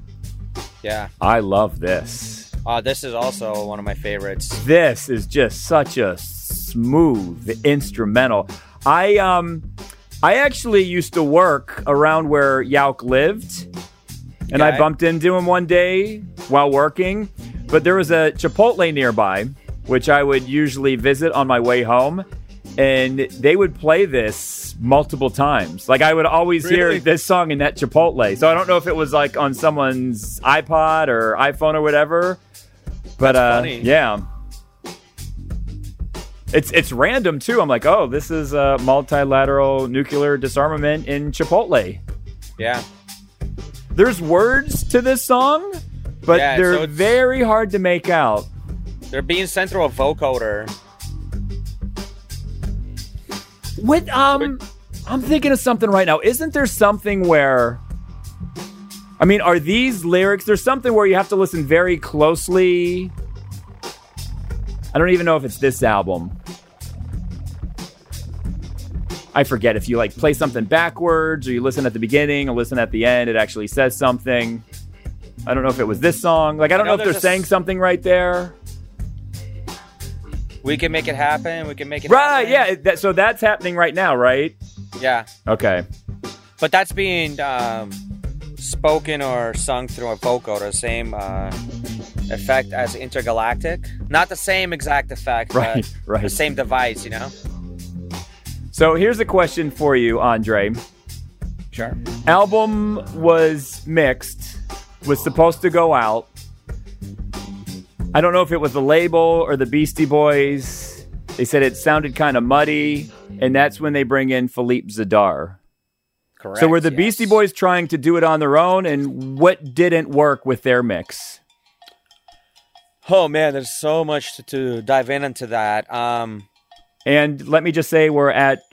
Speaker 4: Yeah.
Speaker 3: I love this.
Speaker 4: Uh, this is also one of my favorites.
Speaker 3: This is just such a smooth instrumental. I um I actually used to work around where Yauch lived. And I bumped into him one day while working, but there was a Chipotle nearby, which I would usually visit on my way home, and they would play this multiple times. Like I would always hear this song in that Chipotle. So I don't know if it was like on someone's iPod or iPhone or whatever. But uh yeah. It's it's random too. I'm like, oh, this is a multilateral nuclear disarmament in Chipotle.
Speaker 4: Yeah.
Speaker 3: There's words to this song, but
Speaker 4: Yeah,
Speaker 3: they're
Speaker 4: so
Speaker 3: very hard to make out.
Speaker 4: They're being sent through a vocoder.
Speaker 3: What um I'm thinking of something right now. Isn't there something where I mean, are these lyrics there's something where you have to listen very closely. I don't even know if it's this album. I forget if you like play something backwards or you listen at the beginning or listen at the end, it actually says something. I don't know if it was this song. Like I don't
Speaker 4: I know
Speaker 3: know, if they're saying
Speaker 4: s-
Speaker 3: something right there.
Speaker 4: We can make it happen. We can make it
Speaker 3: Right,
Speaker 4: happen.
Speaker 3: yeah. That, so that's happening right now, right?
Speaker 4: Yeah.
Speaker 3: Okay.
Speaker 4: But that's being um, spoken or sung through a vocoder. Same uh, effect as intergalactic. Not the same exact effect,
Speaker 3: Right,
Speaker 4: but
Speaker 3: right.
Speaker 4: the same device, you know?
Speaker 3: So here's a question for you, Andre.
Speaker 4: Sure.
Speaker 3: Album was mixed, was supposed to go out. I don't know if it was the label or the Beastie Boys. They said it sounded kind of muddy, and that's when they bring in Philippe Zdar.
Speaker 4: Correct.
Speaker 3: so were the
Speaker 4: yes.
Speaker 3: Beastie Boys trying to do it on their own, and what didn't work with their mix?
Speaker 4: Oh man, there's so much to, to dive in into that. Um,
Speaker 3: And let me just say, we're at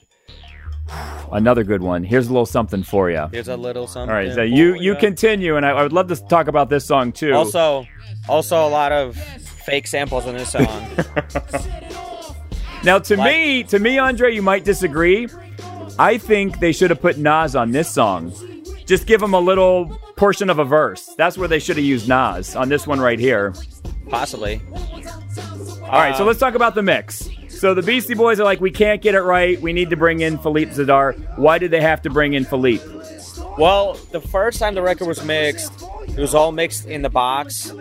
Speaker 3: another good one. Here's a little something for you.
Speaker 4: here's a little something.
Speaker 3: All right, so you you
Speaker 4: ya.
Speaker 3: continue, and I, I would love to talk about this song too.
Speaker 4: Also, also a lot of fake samples in this song. [laughs]
Speaker 3: now to
Speaker 4: Like-
Speaker 3: me, to me, Andre, you might disagree. I think they should have put Nas on this song. Just give him a little portion of a verse. That's where they should have used Nas on this one right here.
Speaker 4: Possibly.
Speaker 3: All right, so
Speaker 4: Um,
Speaker 3: let's talk about the mix. So the Beastie Boys are like, we can't get it right. We need to bring in Philippe Zdar. Why did they have to bring in Philippe?
Speaker 4: Well, the first time the record was mixed, it was all mixed in the box.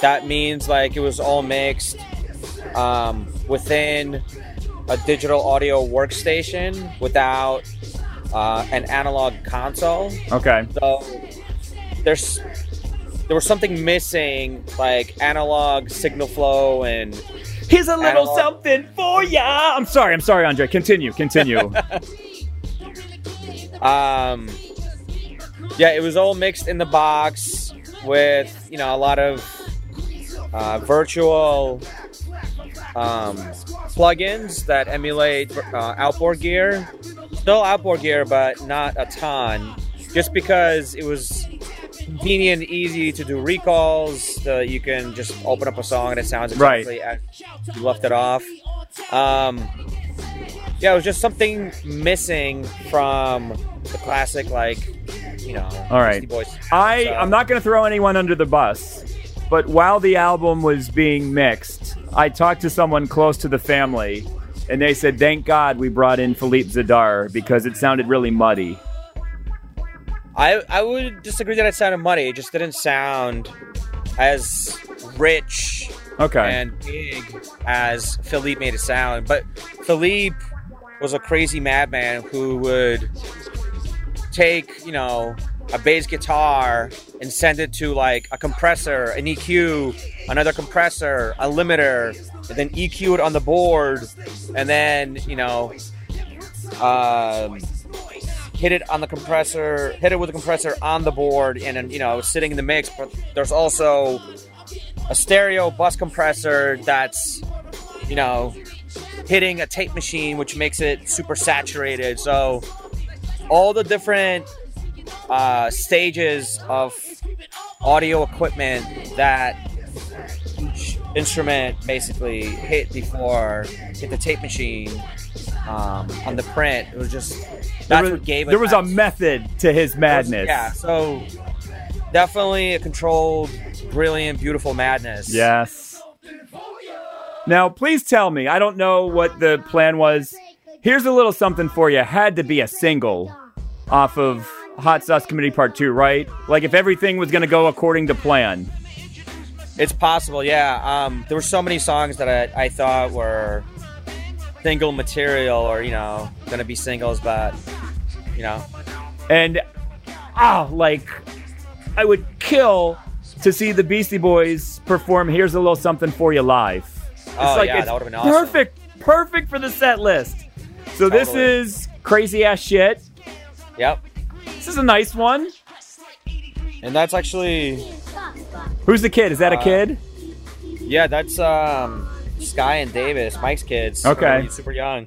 Speaker 4: That means like it was all mixed um, within a digital audio workstation without uh, an analog console.
Speaker 3: Okay.
Speaker 4: So there's there was something missing, like analog signal flow and
Speaker 3: Here's a little something for ya. I'm sorry. I'm sorry, Andre. Continue. Continue. [laughs]
Speaker 4: Um, yeah, it was all mixed in the box with you know a lot of uh, virtual um, plugins that emulate uh, outboard gear. Still outboard gear, but not a ton. Just because it was convenient, and easy to do recalls. You can just open up a song and it sounds
Speaker 3: Right.
Speaker 4: exactly as you left it off. Um, yeah, it was just something missing from the classic, like you know,
Speaker 3: All right.
Speaker 4: Boys.
Speaker 3: I
Speaker 4: So-
Speaker 3: I'm not going to throw anyone under the bus, but while the album was being mixed, I talked to someone close to the family, and they said, "Thank God we brought in Philippe Zdar because it sounded really muddy."
Speaker 4: I I would disagree that it sounded muddy. It just didn't sound as rich
Speaker 3: Okay.
Speaker 4: and big as Philippe made it sound. But Philippe was a crazy madman who would take, you know, a bass guitar and send it to like a compressor, an EQ, another compressor, a limiter, and then EQ it on the board, and then, you know, um, hit it on the compressor, hit it with the compressor on the board, and then, you know, sitting in the mix. But there's also a stereo bus compressor that's, you know, hitting a tape machine, which makes it super saturated. So all the different uh, stages of audio equipment that each instrument basically hit before hit the tape machine um, on the print. It was just that's
Speaker 3: there was,
Speaker 4: what gave it.
Speaker 3: there was a method to his madness.
Speaker 4: Yeah, so definitely a controlled, brilliant, beautiful madness.
Speaker 3: Yes. Now, please tell me. I don't know what the plan was. Here's a little something for you. Had to be a single off of Hot Sauce Committee Part 2, right? Like if everything was going to go according to plan.
Speaker 4: It's possible, yeah. Um, there were so many songs that I, I thought were single material or, you know, gonna be singles, but, you know,
Speaker 3: And ah, like I would kill to see the Beastie Boys perform Here's a Little Something for You live. It's
Speaker 4: Oh,
Speaker 3: like
Speaker 4: yeah,
Speaker 3: it's
Speaker 4: that would've been awesome.
Speaker 3: perfect perfect for the set list. So this is crazy ass shit.
Speaker 4: Yep.
Speaker 3: This is a nice one.
Speaker 4: And that's actually
Speaker 3: Who's the kid? Is that a
Speaker 4: Uh,
Speaker 3: kid?
Speaker 4: yeah, that's um Sky and Davis, Mike's kids.
Speaker 3: Okay.
Speaker 4: Really super young.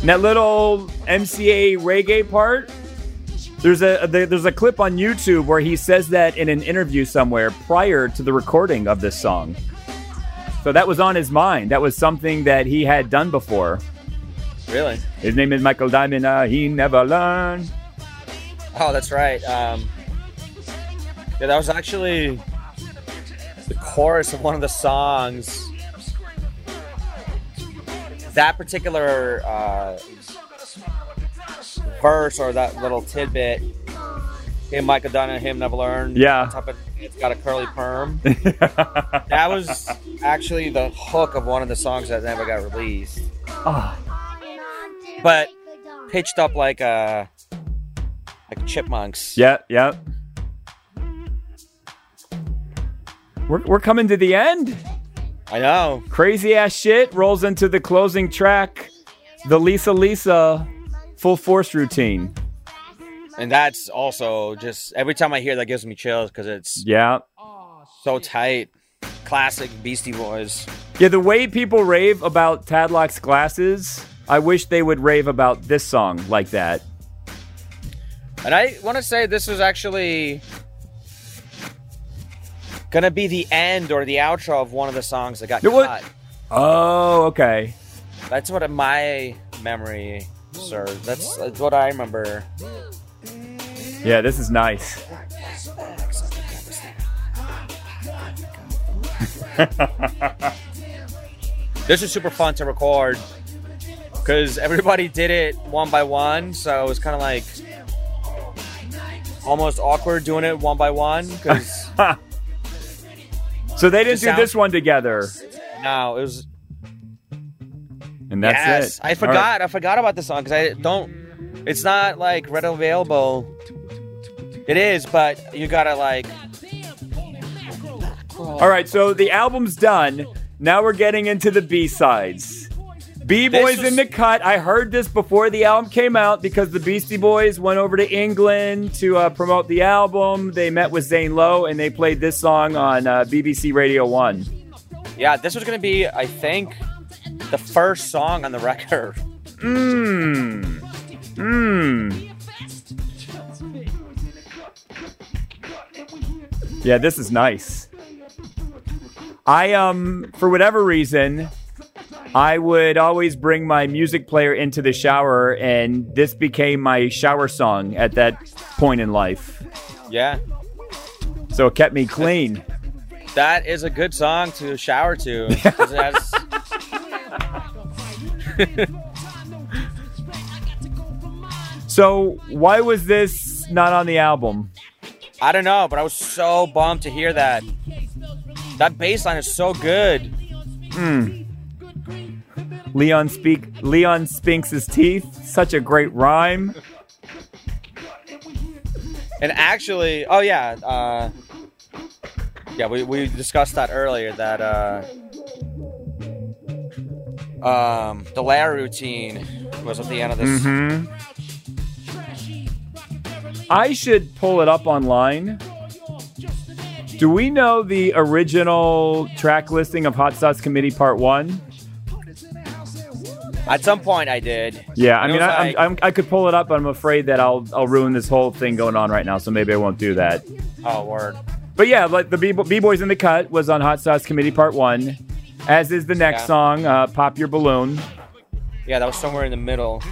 Speaker 3: And that little MCA reggae part. There's a there's a clip on YouTube where he says that in an interview somewhere prior to the recording of this song. So that was on his mind. That was something that he had done before.
Speaker 4: Really?
Speaker 3: His name is Michael Diamond. Uh, he never learned.
Speaker 4: Oh, that's right. Um, yeah, that was actually the chorus of one of the songs. That particular uh, verse or that little tidbit, him, Michael Dunn, and him never learned.
Speaker 3: Yeah.
Speaker 4: of- It's got a curly perm. [laughs] that was actually the hook of one of the songs that never got released.
Speaker 3: Ah.
Speaker 4: But pitched up like a like chipmunks.
Speaker 3: Yeah, yeah. We're, we're coming to the end.
Speaker 4: I know.
Speaker 3: Crazy ass shit rolls into the closing track, the Lisa Lisa full force routine.
Speaker 4: And that's also just every time I hear that gives me chills because it's
Speaker 3: Yeah.
Speaker 4: so tight. Classic Beastie Boys.
Speaker 3: Yeah, the way people rave about Tadlock's glasses, I wish they would rave about this song like that.
Speaker 4: And I want to say this was actually gonna be the end or the outro of one of the songs that got
Speaker 3: It wa-
Speaker 4: cut.
Speaker 3: Oh, okay.
Speaker 4: That's what my memory serves. That's, that's what I remember.
Speaker 3: Yeah, this is nice. [laughs]
Speaker 4: This is super fun to record because everybody did it one by one, so it was kind of like almost awkward doing it one by one because [laughs]
Speaker 3: So they didn't do
Speaker 4: sound-
Speaker 3: this one together.
Speaker 4: no, it was
Speaker 3: And that's
Speaker 4: yes.
Speaker 3: it.
Speaker 4: I
Speaker 3: All
Speaker 4: forgot. I forgot about the song because I don't. It's not like readily available. It is, but you gotta like.
Speaker 3: All right, so the album's done. Now we're getting into the B sides. B Boys
Speaker 4: was-
Speaker 3: in the cut. I heard this before the album came out because the Beastie Boys went over to England to uh, promote the album. They met with Zane Lowe and they played this song on uh, BBC Radio 1.
Speaker 4: Yeah, this was gonna be, I think, the first song on the record.
Speaker 3: Mmm. Mmm. Yeah, this is nice. I um for whatever reason, I would always bring my music player into the shower and this became my shower song at that point in life.
Speaker 4: Yeah,
Speaker 3: So it kept me clean.
Speaker 4: that is a good song to shower to. it has- [laughs]
Speaker 3: So why was this not on the album?
Speaker 4: I don't know, but I was so bummed to hear that. That bass line is so good. Hmm.
Speaker 3: Leon speak Leon Spinks' teeth. Such a great rhyme.
Speaker 4: And actually, oh yeah, uh, yeah, we, we discussed that earlier. That uh, um, the Larry routine was at the end of this.
Speaker 3: Mm-hmm. I should pull it up online. Do we know the original track listing of Hot Sauce Committee Part One?
Speaker 4: At some point, I did.
Speaker 3: Yeah, I mean, I,
Speaker 4: like-
Speaker 3: I'm, I'm, I could pull it up, but I'm afraid that I'll I'll ruin this whole thing going on right now. So maybe I won't do that.
Speaker 4: oh word.
Speaker 3: But yeah, like the B Boys in the Cut was on Hot Sauce Committee Part One, as is the next
Speaker 4: Yeah.
Speaker 3: song, uh, "Pop Your Balloon."
Speaker 4: Yeah, that was somewhere in the middle.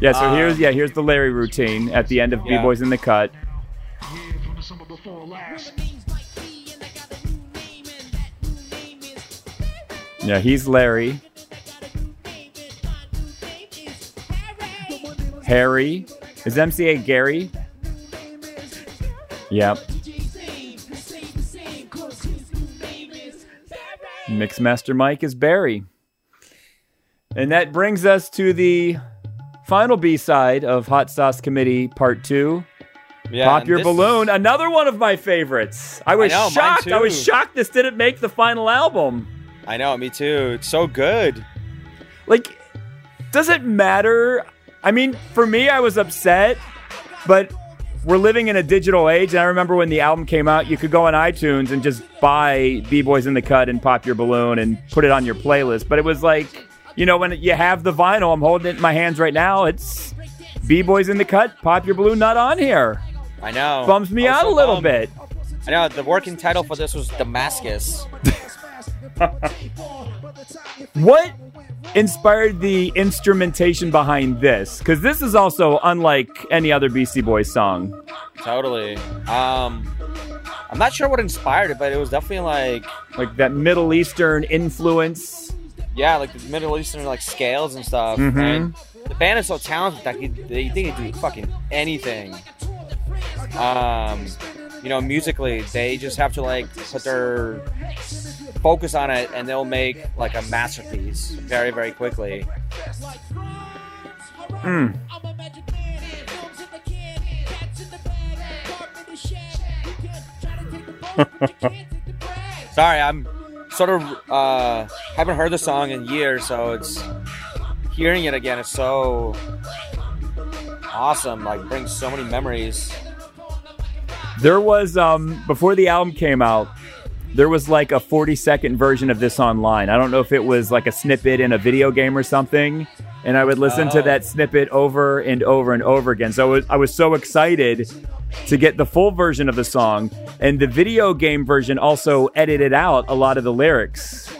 Speaker 3: Yeah, so
Speaker 4: Uh,
Speaker 3: here's yeah here's the Larry routine at the end of
Speaker 4: Yeah.
Speaker 3: B Boys in the Cut. Yeah, he's Larry. Harry. Is MCA Gary? Yep. Mixmaster Mike is Barry. And that brings us to the final B side of Hot Sauce Committee Part 2.
Speaker 4: Yeah,
Speaker 3: Pop Your Balloon,
Speaker 4: is-
Speaker 3: another one of my favorites. I was
Speaker 4: know,
Speaker 3: shocked. I was shocked this didn't make the final album.
Speaker 4: I know, me too. It's so good.
Speaker 3: Like, does it matter? I mean, for me, I was upset, but we're living in a digital age. And I remember when the album came out, you could go on iTunes and just buy B Boys in the Cut and Pop Your Balloon and put it on your playlist. But it was like, you know, when you have the vinyl, I'm holding it in my hands right now. It's B Boys in the Cut, Pop Your Balloon, not on here.
Speaker 4: I know.
Speaker 3: Bums me
Speaker 4: I
Speaker 3: out a little
Speaker 4: bummed.
Speaker 3: bit.
Speaker 4: I know. The working title for this was Damascus. [laughs] [laughs]
Speaker 3: What inspired the instrumentation behind this? Because this is also unlike any other Beastie Boys song.
Speaker 4: totally. Um, I'm not sure what inspired it, but it was definitely like,
Speaker 3: Like that Middle Eastern influence.
Speaker 4: yeah, like the Middle Eastern like scales and stuff.
Speaker 3: Mhm.
Speaker 4: And the band is so talented that they, they, they can do fucking anything. Um, you know, musically, they just have to like put their focus on it, and they'll make like a masterpiece very, very quickly. [laughs] Sorry, I'm sort of uh haven't heard the song in years, so it's hearing it again is so awesome. Like brings so many memories.
Speaker 3: There was um before the album came out, there was like a 40 second version of this online. I don't know if it was like a snippet in a video game or something. And I would listen to
Speaker 4: Oh.
Speaker 3: that snippet over and over and over again. So I was, I was so excited to get the full version of the song. And the video game version also edited out a lot of the lyrics.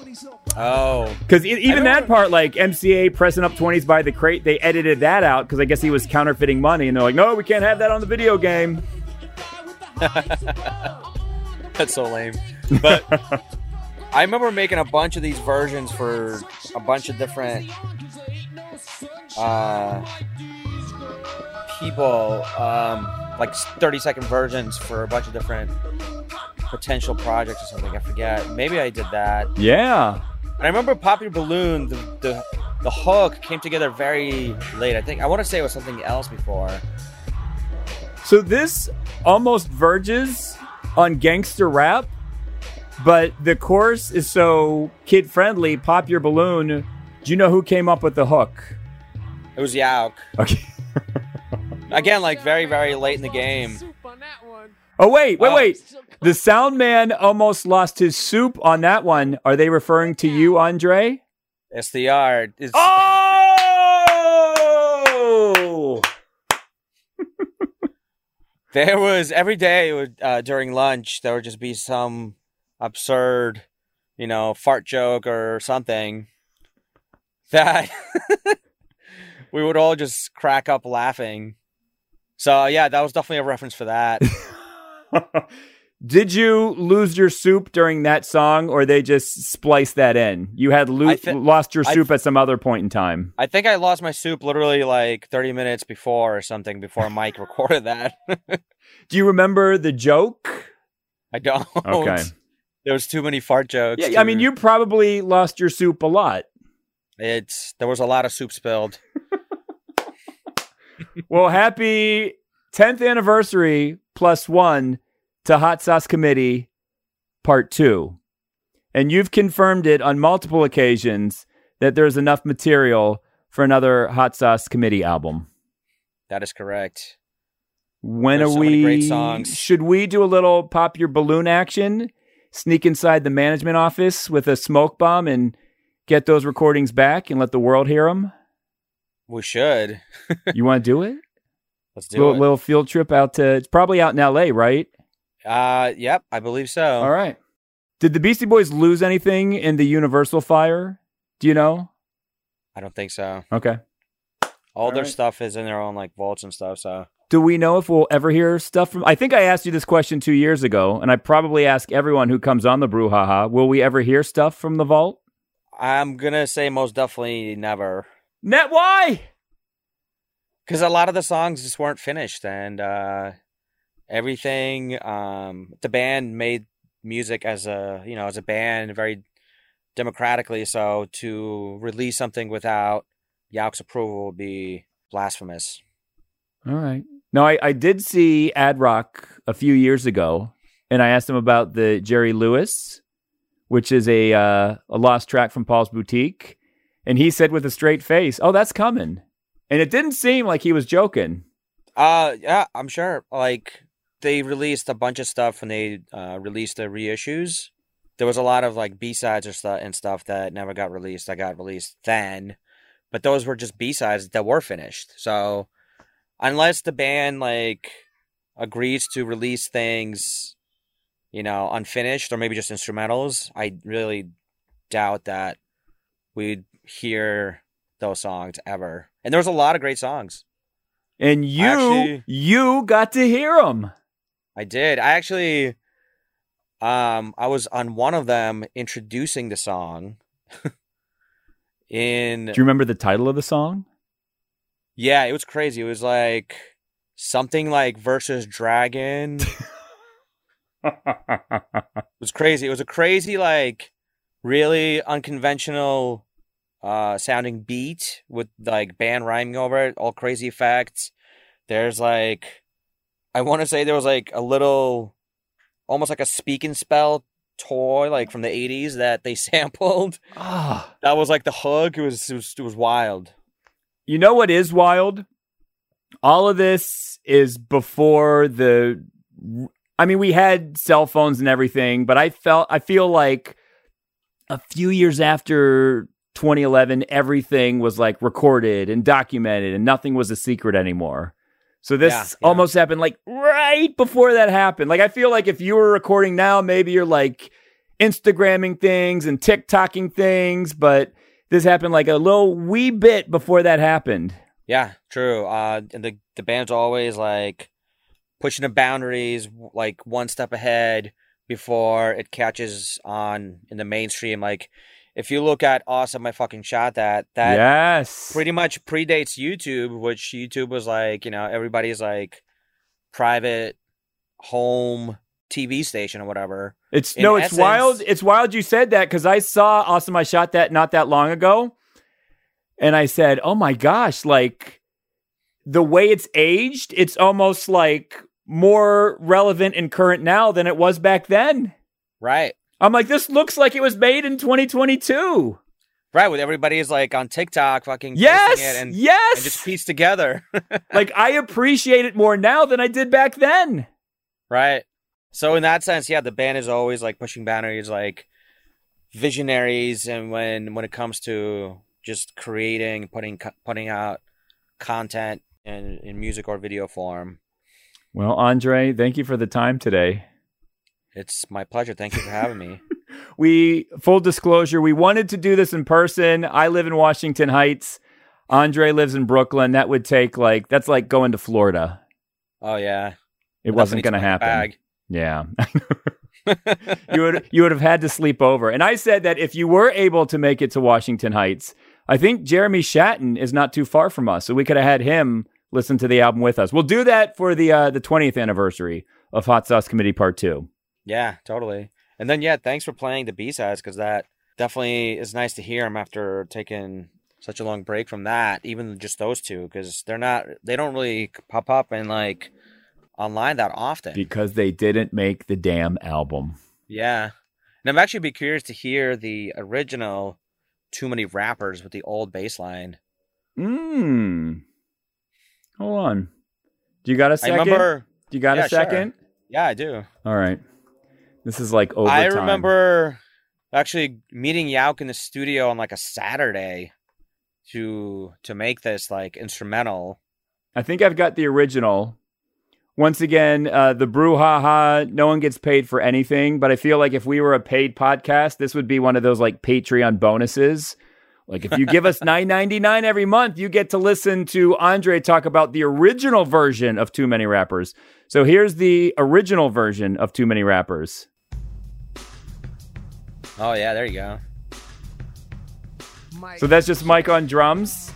Speaker 4: Oh,
Speaker 3: Because even that part, like MCA pressing up 20s by the crate, they edited that out because I guess he was counterfeiting money. And they're like, no, we can't have that on the video game. [laughs] [laughs]
Speaker 4: that's so lame. But I remember making a bunch of these versions for a bunch of different uh, people, um, like 30 second versions for a bunch of different potential projects or something. I forget. Maybe I did that.
Speaker 3: Yeah.
Speaker 4: And I remember Pop Your Balloon, the, the the hook came together very late. I think I want to say it was something else before.
Speaker 3: So this almost verges on gangster rap, but the chorus is so kid friendly. Pop your balloon. Do you know who came up with the hook?
Speaker 4: It was Yauch.
Speaker 3: Okay. [laughs]
Speaker 4: Again, like very, very late in the game.
Speaker 3: Oh wait, wait,
Speaker 4: Oh.
Speaker 3: wait. The sound man almost lost his soup on that one. Are they referring to you, Andre?
Speaker 4: It's the art. It's,
Speaker 3: Oh!
Speaker 4: There was every day would, uh, during lunch, there would just be some absurd, you know, fart joke or something that [laughs] we would all just crack up laughing. So, yeah, that was definitely a reference for that. [laughs]
Speaker 3: Did you lose your soup during that song, or they just spliced that in? You had lo-
Speaker 4: I thi-
Speaker 3: lost your soup at some other point in time.
Speaker 4: I think I lost my soup literally like 30 minutes before or something before [laughs] Mike recorded that. [laughs]
Speaker 3: Do you remember the joke?
Speaker 4: I don't.
Speaker 3: Okay. [laughs]
Speaker 4: There was too many fart jokes.
Speaker 3: Yeah, I mean, you probably lost your soup a lot.
Speaker 4: It's there was a lot of soup spilled.
Speaker 3: Well, happy 10th anniversary plus one to Hot Sauce Committee Part 2. And you've confirmed it on multiple occasions that there's enough material for another Hot Sauce Committee album.
Speaker 4: That is correct.
Speaker 3: When
Speaker 4: There's
Speaker 3: are
Speaker 4: so
Speaker 3: we?
Speaker 4: great songs.
Speaker 3: Should we do a little pop your balloon action? Sneak inside the management office with a smoke bomb and get those recordings back and let the world hear them?
Speaker 4: We should. [laughs]
Speaker 3: You want to do it?
Speaker 4: Let's do
Speaker 3: little,
Speaker 4: it.
Speaker 3: little field trip out to. It's probably out in L.A., right?
Speaker 4: Uh, yep, I believe so.
Speaker 3: All right. Did the Beastie Boys lose anything in the Universal fire? Do you know?
Speaker 4: I don't think so.
Speaker 3: Okay.
Speaker 4: All,
Speaker 3: All
Speaker 4: their
Speaker 3: right.
Speaker 4: stuff is in their own like vaults and stuff. So
Speaker 3: Do we know if we'll ever hear stuff from? I think I asked you this question two years ago, and I probably ask everyone who comes on the brouhaha. Will we ever hear stuff from the vault?
Speaker 4: I'm gonna say most definitely never,
Speaker 3: Net, why?
Speaker 4: because a lot of the songs just weren't finished, and uh, everything. Um, the band made music as a you know as a band very democratically. So to release something without Yauch's approval would be blasphemous.
Speaker 3: All right. Now I, I did see Ad Rock a few years ago, and I asked him about the Jerry Lewis, which is a uh, a lost track from Paul's Boutique, and he said with a straight face, "Oh, that's coming," and it didn't seem like he was joking.
Speaker 4: Uh, yeah, I'm sure. Like they released a bunch of stuff when they uh, released the reissues. There was a lot of like B sides or stuff and stuff that never got released. That got released then, but those were just B sides that were finished. So unless the band like agrees to release things, you know, unfinished or maybe just instrumentals, I really doubt that we'd hear those songs ever. And there was a lot of great songs.
Speaker 3: And you
Speaker 4: Actually-
Speaker 3: you got to hear him.
Speaker 4: I did. I actually um I was on one of them introducing the song [laughs] in
Speaker 3: Do you remember the title of the song?
Speaker 4: Yeah, it was crazy. It was like something like versus dragon. [laughs] it was crazy. It was a crazy like really unconventional uh sounding beat with like band rhyming over it, all crazy effects. There's like I want to say there was like a little almost like a speak and spell toy like from the 80s that they [laughs] sampled.
Speaker 3: Ah.
Speaker 4: That was like the hook. It was it was, it was wild.
Speaker 3: You know what is wild? All of this is before the I mean we had cell phones and everything, but I felt I feel like a few years after 2011 everything was like recorded and documented and nothing was a secret anymore. So this
Speaker 4: Yeah, yeah.
Speaker 3: almost happened like right before that happened. Like I feel like if you were recording now maybe you're like Instagramming things and TikToking things, but this happened like a little wee bit before that happened.
Speaker 4: Yeah, true. Uh, and the the band's always like pushing the boundaries, like one step ahead before it catches on in the mainstream. Like, if you look at "Awesome," I fucking shot that. That
Speaker 3: yes.
Speaker 4: pretty much predates YouTube, which YouTube was like, you know, everybody's like private home TV station or whatever.
Speaker 3: It's
Speaker 4: in
Speaker 3: no, it's
Speaker 4: essence-
Speaker 3: wild. It's wild you said that because I saw Awesome I Shot That not that long ago. And I said, Oh my gosh, like the way it's aged, it's almost like more relevant and current now than it was back then.
Speaker 4: Right.
Speaker 3: I'm like, this looks like it was made in 2022.
Speaker 4: Right, with everybody's like on TikTok fucking
Speaker 3: Yes.
Speaker 4: it and,
Speaker 3: yes.
Speaker 4: and just piece together. [laughs]
Speaker 3: like I appreciate it more now than I did back then.
Speaker 4: Right. So in that sense, yeah, the band is always like pushing boundaries, like visionaries, and when when it comes to just creating, putting putting out content in in music or video form,
Speaker 3: Well, Andre, thank you for the time today.
Speaker 4: It's my pleasure. Thank you for having me. [laughs]
Speaker 3: we full disclosure we wanted to do this in person. I live in washington heights. Andre lives in brooklyn. That would take like that's like going to florida.
Speaker 4: Oh yeah,
Speaker 3: it wasn't going to happen.
Speaker 4: Bag.
Speaker 3: yeah. [laughs] You would you would have had to sleep over. And i said that if you were able to make it to washington heights i think jeremy shatan is not too far from us so we could have had him listen to the album with us. We'll do that for the uh the 20th anniversary of hot sauce committee part 2
Speaker 4: Yeah, totally. And then yeah, thanks for playing the B sides because that definitely is nice to hear them after taking such a long break from that. Even just those two because they're not they don't really pop up and like online that often.
Speaker 3: because they didn't make the damn album
Speaker 4: Yeah. And I'm actually be curious to hear the original Too Many Rappers with the old bass line.
Speaker 3: Mmm. Hold on. Do you got a second?
Speaker 4: remember
Speaker 3: Do you got
Speaker 4: Yeah,
Speaker 3: a
Speaker 4: sure.
Speaker 3: second?
Speaker 4: Yeah, I do.
Speaker 3: All right. This is like overtime.
Speaker 4: I remember actually meeting Yauch in the studio on like a Saturday to to make this like instrumental.
Speaker 3: I think I've got the original. Once again, uh, the brouhaha. No one gets paid for anything, but I feel like if we were a paid podcast, this would be one of those like Patreon bonuses. Like if you give us [laughs] nine ninety nine every month, you get to listen to Andre talk about the original version of Too Many Rappers. So here's the original version of Too Many Rappers.
Speaker 4: Oh yeah, there you go.
Speaker 3: So that's just Mike on drums.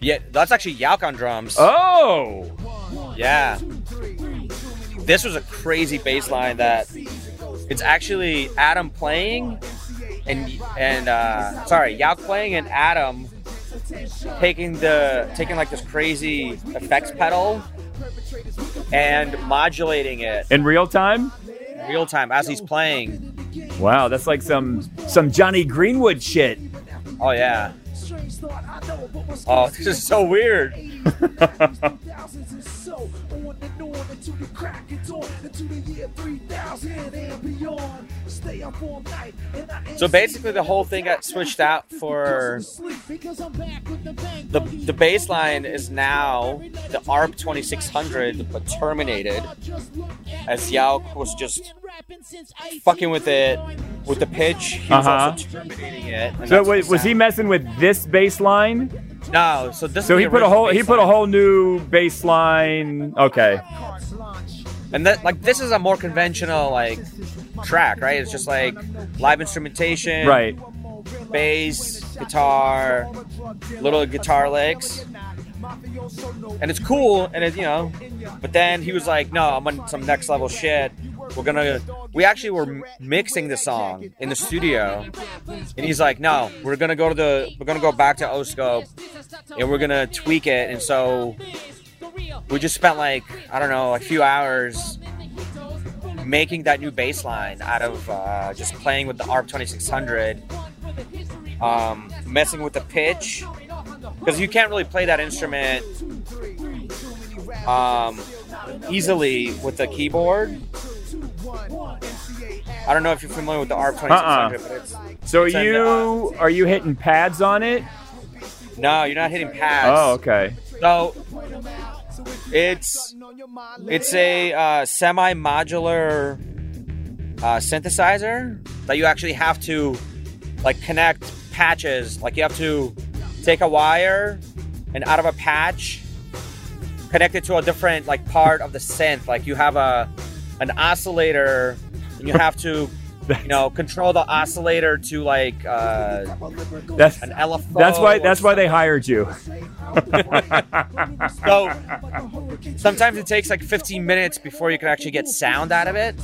Speaker 4: Yeah, that's actually Yauch on drums.
Speaker 3: Oh,
Speaker 4: Yeah. This was a crazy bass line that it's actually Adam playing and and uh sorry, Yauch playing and Adam taking the taking like this crazy effects pedal and modulating it
Speaker 3: In real time?
Speaker 4: real time as he's playing.
Speaker 3: Wow, that's like some some Jonny Greenwood shit.
Speaker 4: Oh yeah. Oh, [laughs] this is so weird. [laughs] So basically, the whole thing got switched out for the the bass line is now the ARP 2600, but terminated. As Yauch was just fucking with it with the pitch. He was
Speaker 3: Uh-huh.
Speaker 4: also terminating it.
Speaker 3: So wait, was he messing with this baseline?
Speaker 4: No, so this.
Speaker 3: So
Speaker 4: is
Speaker 3: he put a
Speaker 4: original
Speaker 3: whole he put a whole new baseline. Okay.
Speaker 4: And that like this is a more conventional like track, right? It's just like live instrumentation,
Speaker 3: Right.
Speaker 4: Bass, guitar, little guitar licks, and it's cool. And it you know, but then he was like, "No, I'm on some next level shit. We're gonna." We actually were mixing the song in the studio, and he's like, "No, we're gonna go to the we're gonna go back to Oscope, and we're gonna tweak it." And so we just spent like I don't know a few hours making that new bass line out of uh, just playing with the ARP 2600, um, messing with the pitch because you can't really play that instrument um, easily with the keyboard. I don't know if you're familiar with the ARP 2600, but it's
Speaker 3: So are
Speaker 4: It's an,
Speaker 3: you are you hitting pads on it?
Speaker 4: no, you're not hitting pads.
Speaker 3: Oh, okay.
Speaker 4: So it's it's a uh, semi-modular uh, synthesizer that you actually have to like connect patches. Like you have to take a wire and out of a patch connect it to a different like part of the synth. Like you have a an oscillator and you have to [laughs] you know control the oscillator to like uh,
Speaker 3: That's
Speaker 4: an LFO.
Speaker 3: that's why that's why they hired you. [laughs] [laughs]
Speaker 4: So sometimes it takes like 15 minutes before you can actually get sound out of it.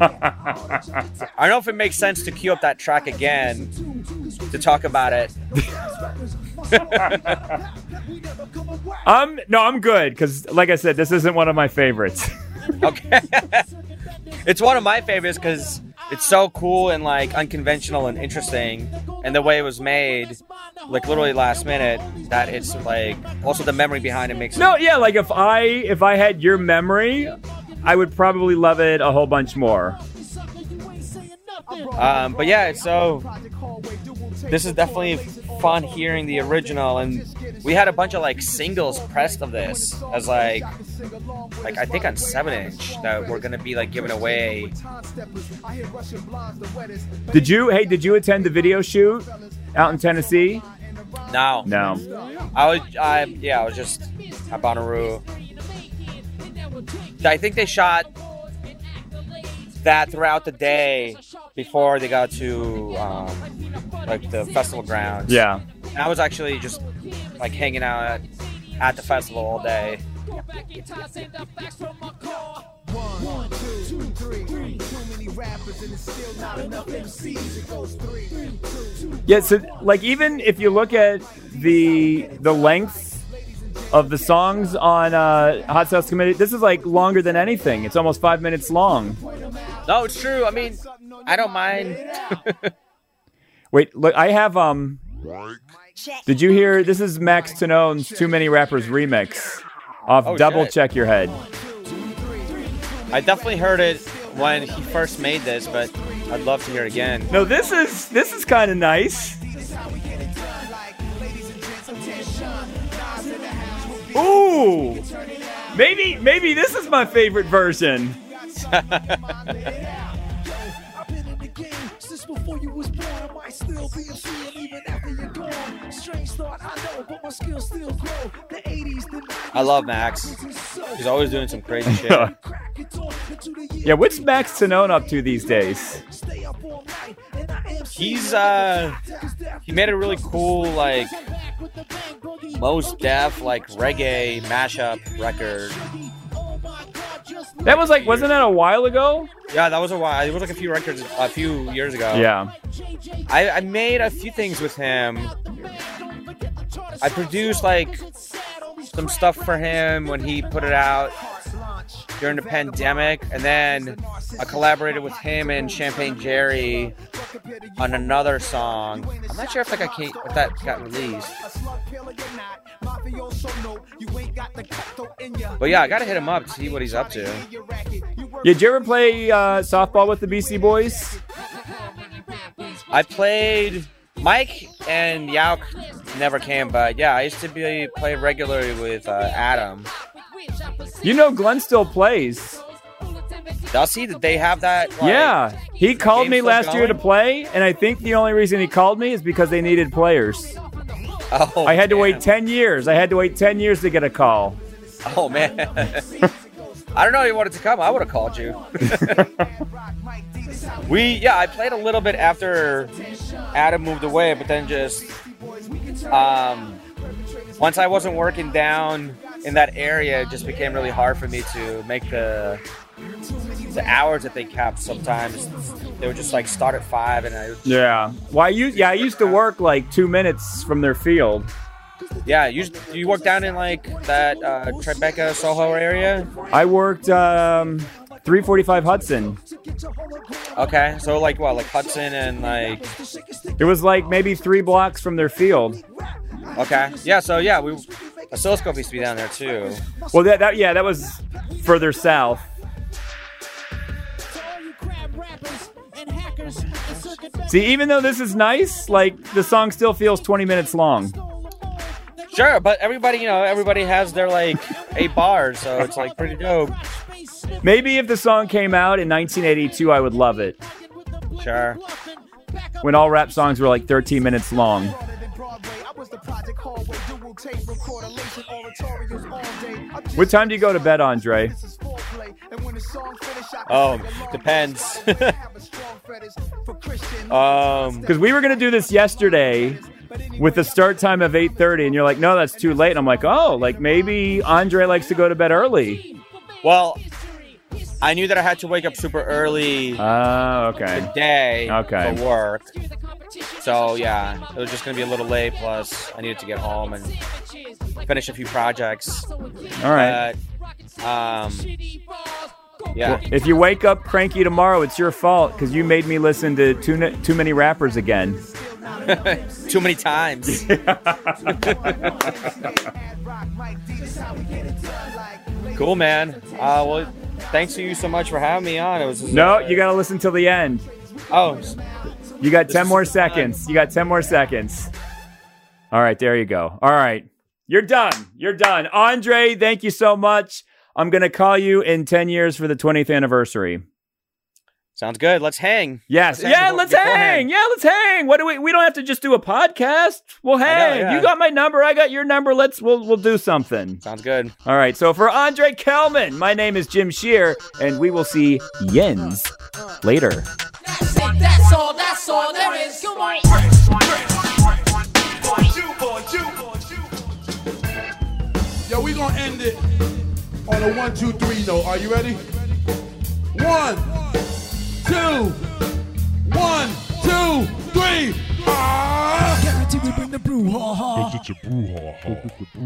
Speaker 4: I don't know if it makes sense to cue up that track again to talk about it.
Speaker 3: I'm no, I'm good because, like I said, this isn't one of my favorites.
Speaker 4: Okay. [laughs] it's one of my favorites because it's so cool and like unconventional and interesting, and the way it was made, like literally last minute, that it's like also the memory behind it makes
Speaker 3: no, yeah, like if I if I had your memory, I would probably love it a whole bunch more.
Speaker 4: Um, but yeah, so this is definitely fun hearing the original, and we had a bunch of like singles pressed of this as like, like I think on seven inch that we're gonna be like giving away.
Speaker 3: Did you? Hey, did you attend the video shoot out in Tennessee?
Speaker 4: No,
Speaker 3: No.
Speaker 4: I was, I yeah, I was just at Bonnaroo. I think they shot that throughout the day before they got to um, like the festival grounds.
Speaker 3: Yeah.
Speaker 4: And I was actually just like hanging out at, at the festival all day.
Speaker 3: Yeah, so like even if you look at the the length of the songs on uh, Hot Sauce Committee, this is like longer than anything. It's almost five minutes long.
Speaker 4: No, it's true. I mean, I don't mind. [laughs]
Speaker 3: Wait, look, I have um. Did you hear? This is Max Tannone's "Too Many Rappers" remix off
Speaker 4: Oh,
Speaker 3: "Double
Speaker 4: shit.
Speaker 3: Check Your Head."
Speaker 4: I definitely heard it when he first made this, but I'd love to hear it again.
Speaker 3: No, this is this is kind of nice. Ooh, maybe maybe this is my favorite version. [laughs] [laughs]
Speaker 5: Since before you was born, I might still be a fiend even after you're gone. Strange thought, I know, but my skills still grow. The 80s, the 90s,
Speaker 4: I love Max. He's always doing some crazy [laughs] shit.
Speaker 5: crack it on into the year.
Speaker 3: Yeah, what's Max Tannone up to these days?
Speaker 5: Stay up all night, and I am
Speaker 4: He's uh, he made a really cool like Mos Def like reggae mashup record.
Speaker 3: That was like, wasn't that a while ago?
Speaker 4: Yeah, that was a while. It was like a few records a few years ago.
Speaker 3: Yeah.
Speaker 4: I, I made a few things with him. I produced like some stuff for him when he put it out during the pandemic, and then I collaborated with him and Champagne Jerry on another song. I'm not sure if that got if that got released. But yeah, I gotta hit him up to see what he's up to.
Speaker 3: Did you ever play uh, softball with the Beastie Boys?
Speaker 4: I played Mike and Yauch never came, but yeah, I used to be play regularly with uh, Adam.
Speaker 3: You know, Glenn still plays.
Speaker 4: Does he? Did they have that? Like,
Speaker 3: yeah, he called me last year to play, and I think the only reason he called me is because they needed players.
Speaker 4: Oh,
Speaker 3: I had to wait 10 years. I had to wait 10 years to get a call.
Speaker 4: Oh man. [laughs] I don't know. if You wanted to come? I would have called you. [laughs] [laughs] we yeah, I played a little bit after Adam moved away, but then just um, once I wasn't working down in that area, it just became really hard for me to make the the hours that they kept. Sometimes they would just like start at five, and I would,
Speaker 3: Yeah. Well, I used, yeah, I used to work like two minutes from their field.
Speaker 4: yeah. You you work down in like that uh, Tribeca Soho area.
Speaker 3: I worked um, 345 Hudson.
Speaker 4: Okay, so like what, like Hudson and like
Speaker 3: It was like maybe three blocks from their field.
Speaker 4: okay, yeah. So yeah, we oscilloscope used to be down there too.
Speaker 3: Well, that, that yeah, that was further south. See, even though this is nice, like the song still feels 20 minutes long.
Speaker 4: Sure, but everybody, you know, everybody has their like eight bars, so it's like pretty dope.
Speaker 3: Maybe if the song came out in 1982, I would love it.
Speaker 4: Sure.
Speaker 3: When all rap songs were like 13 minutes long. What time do you go to bed, Andre?
Speaker 4: Oh, depends. [laughs] um,
Speaker 3: Because we were gonna do this yesterday with the start time of 8:30, and you're like, "No, that's too late." And I'm like, "Oh, like maybe Andre likes to go to bed early."
Speaker 4: well, I knew that I had to wake up super early
Speaker 3: Oh, okay.
Speaker 4: today
Speaker 3: Okay.
Speaker 4: for work. So yeah, it was just gonna be a little late. Plus, I needed to get home and finish a few projects.
Speaker 3: All right.
Speaker 4: But, um, yeah.
Speaker 3: If you wake up cranky tomorrow, it's your fault because you made me listen to too, n- too many rappers again. [laughs]
Speaker 4: Too many times. [laughs] [laughs] cool, man. Uh, well, thanks to you so much for having me on. It was
Speaker 3: No, you got to listen till the end.
Speaker 4: Oh,
Speaker 3: You got 10
Speaker 4: is
Speaker 3: more seconds. You got 10 more seconds. All right, there you go. All right. You're done. You're done. Andre, thank you so much. I'm going to call you in 10 years for the 20th anniversary.
Speaker 4: Sounds good. Let's hang.
Speaker 3: Yes.
Speaker 4: Let's
Speaker 3: yeah,
Speaker 4: before-
Speaker 3: let's
Speaker 4: beforehand.
Speaker 3: hang. Yeah, let's hang. What do we we don't have to just do a podcast. We'll hang.
Speaker 4: yeah.
Speaker 3: You got my number, I got your number. Let's we'll we'll do something.
Speaker 4: Sounds good.
Speaker 3: All right. So for Andre Kelman, my name is Jim Shearer and we will see Jens later.
Speaker 6: That's it, that's all, that's all there is. Come on.
Speaker 1: Yo, we gonna end it on a one, two, three note. Are you ready? One, two, one, two, three. Ah!
Speaker 5: Guarantee we bring the brew, ha ha.
Speaker 7: It's a brouhaha.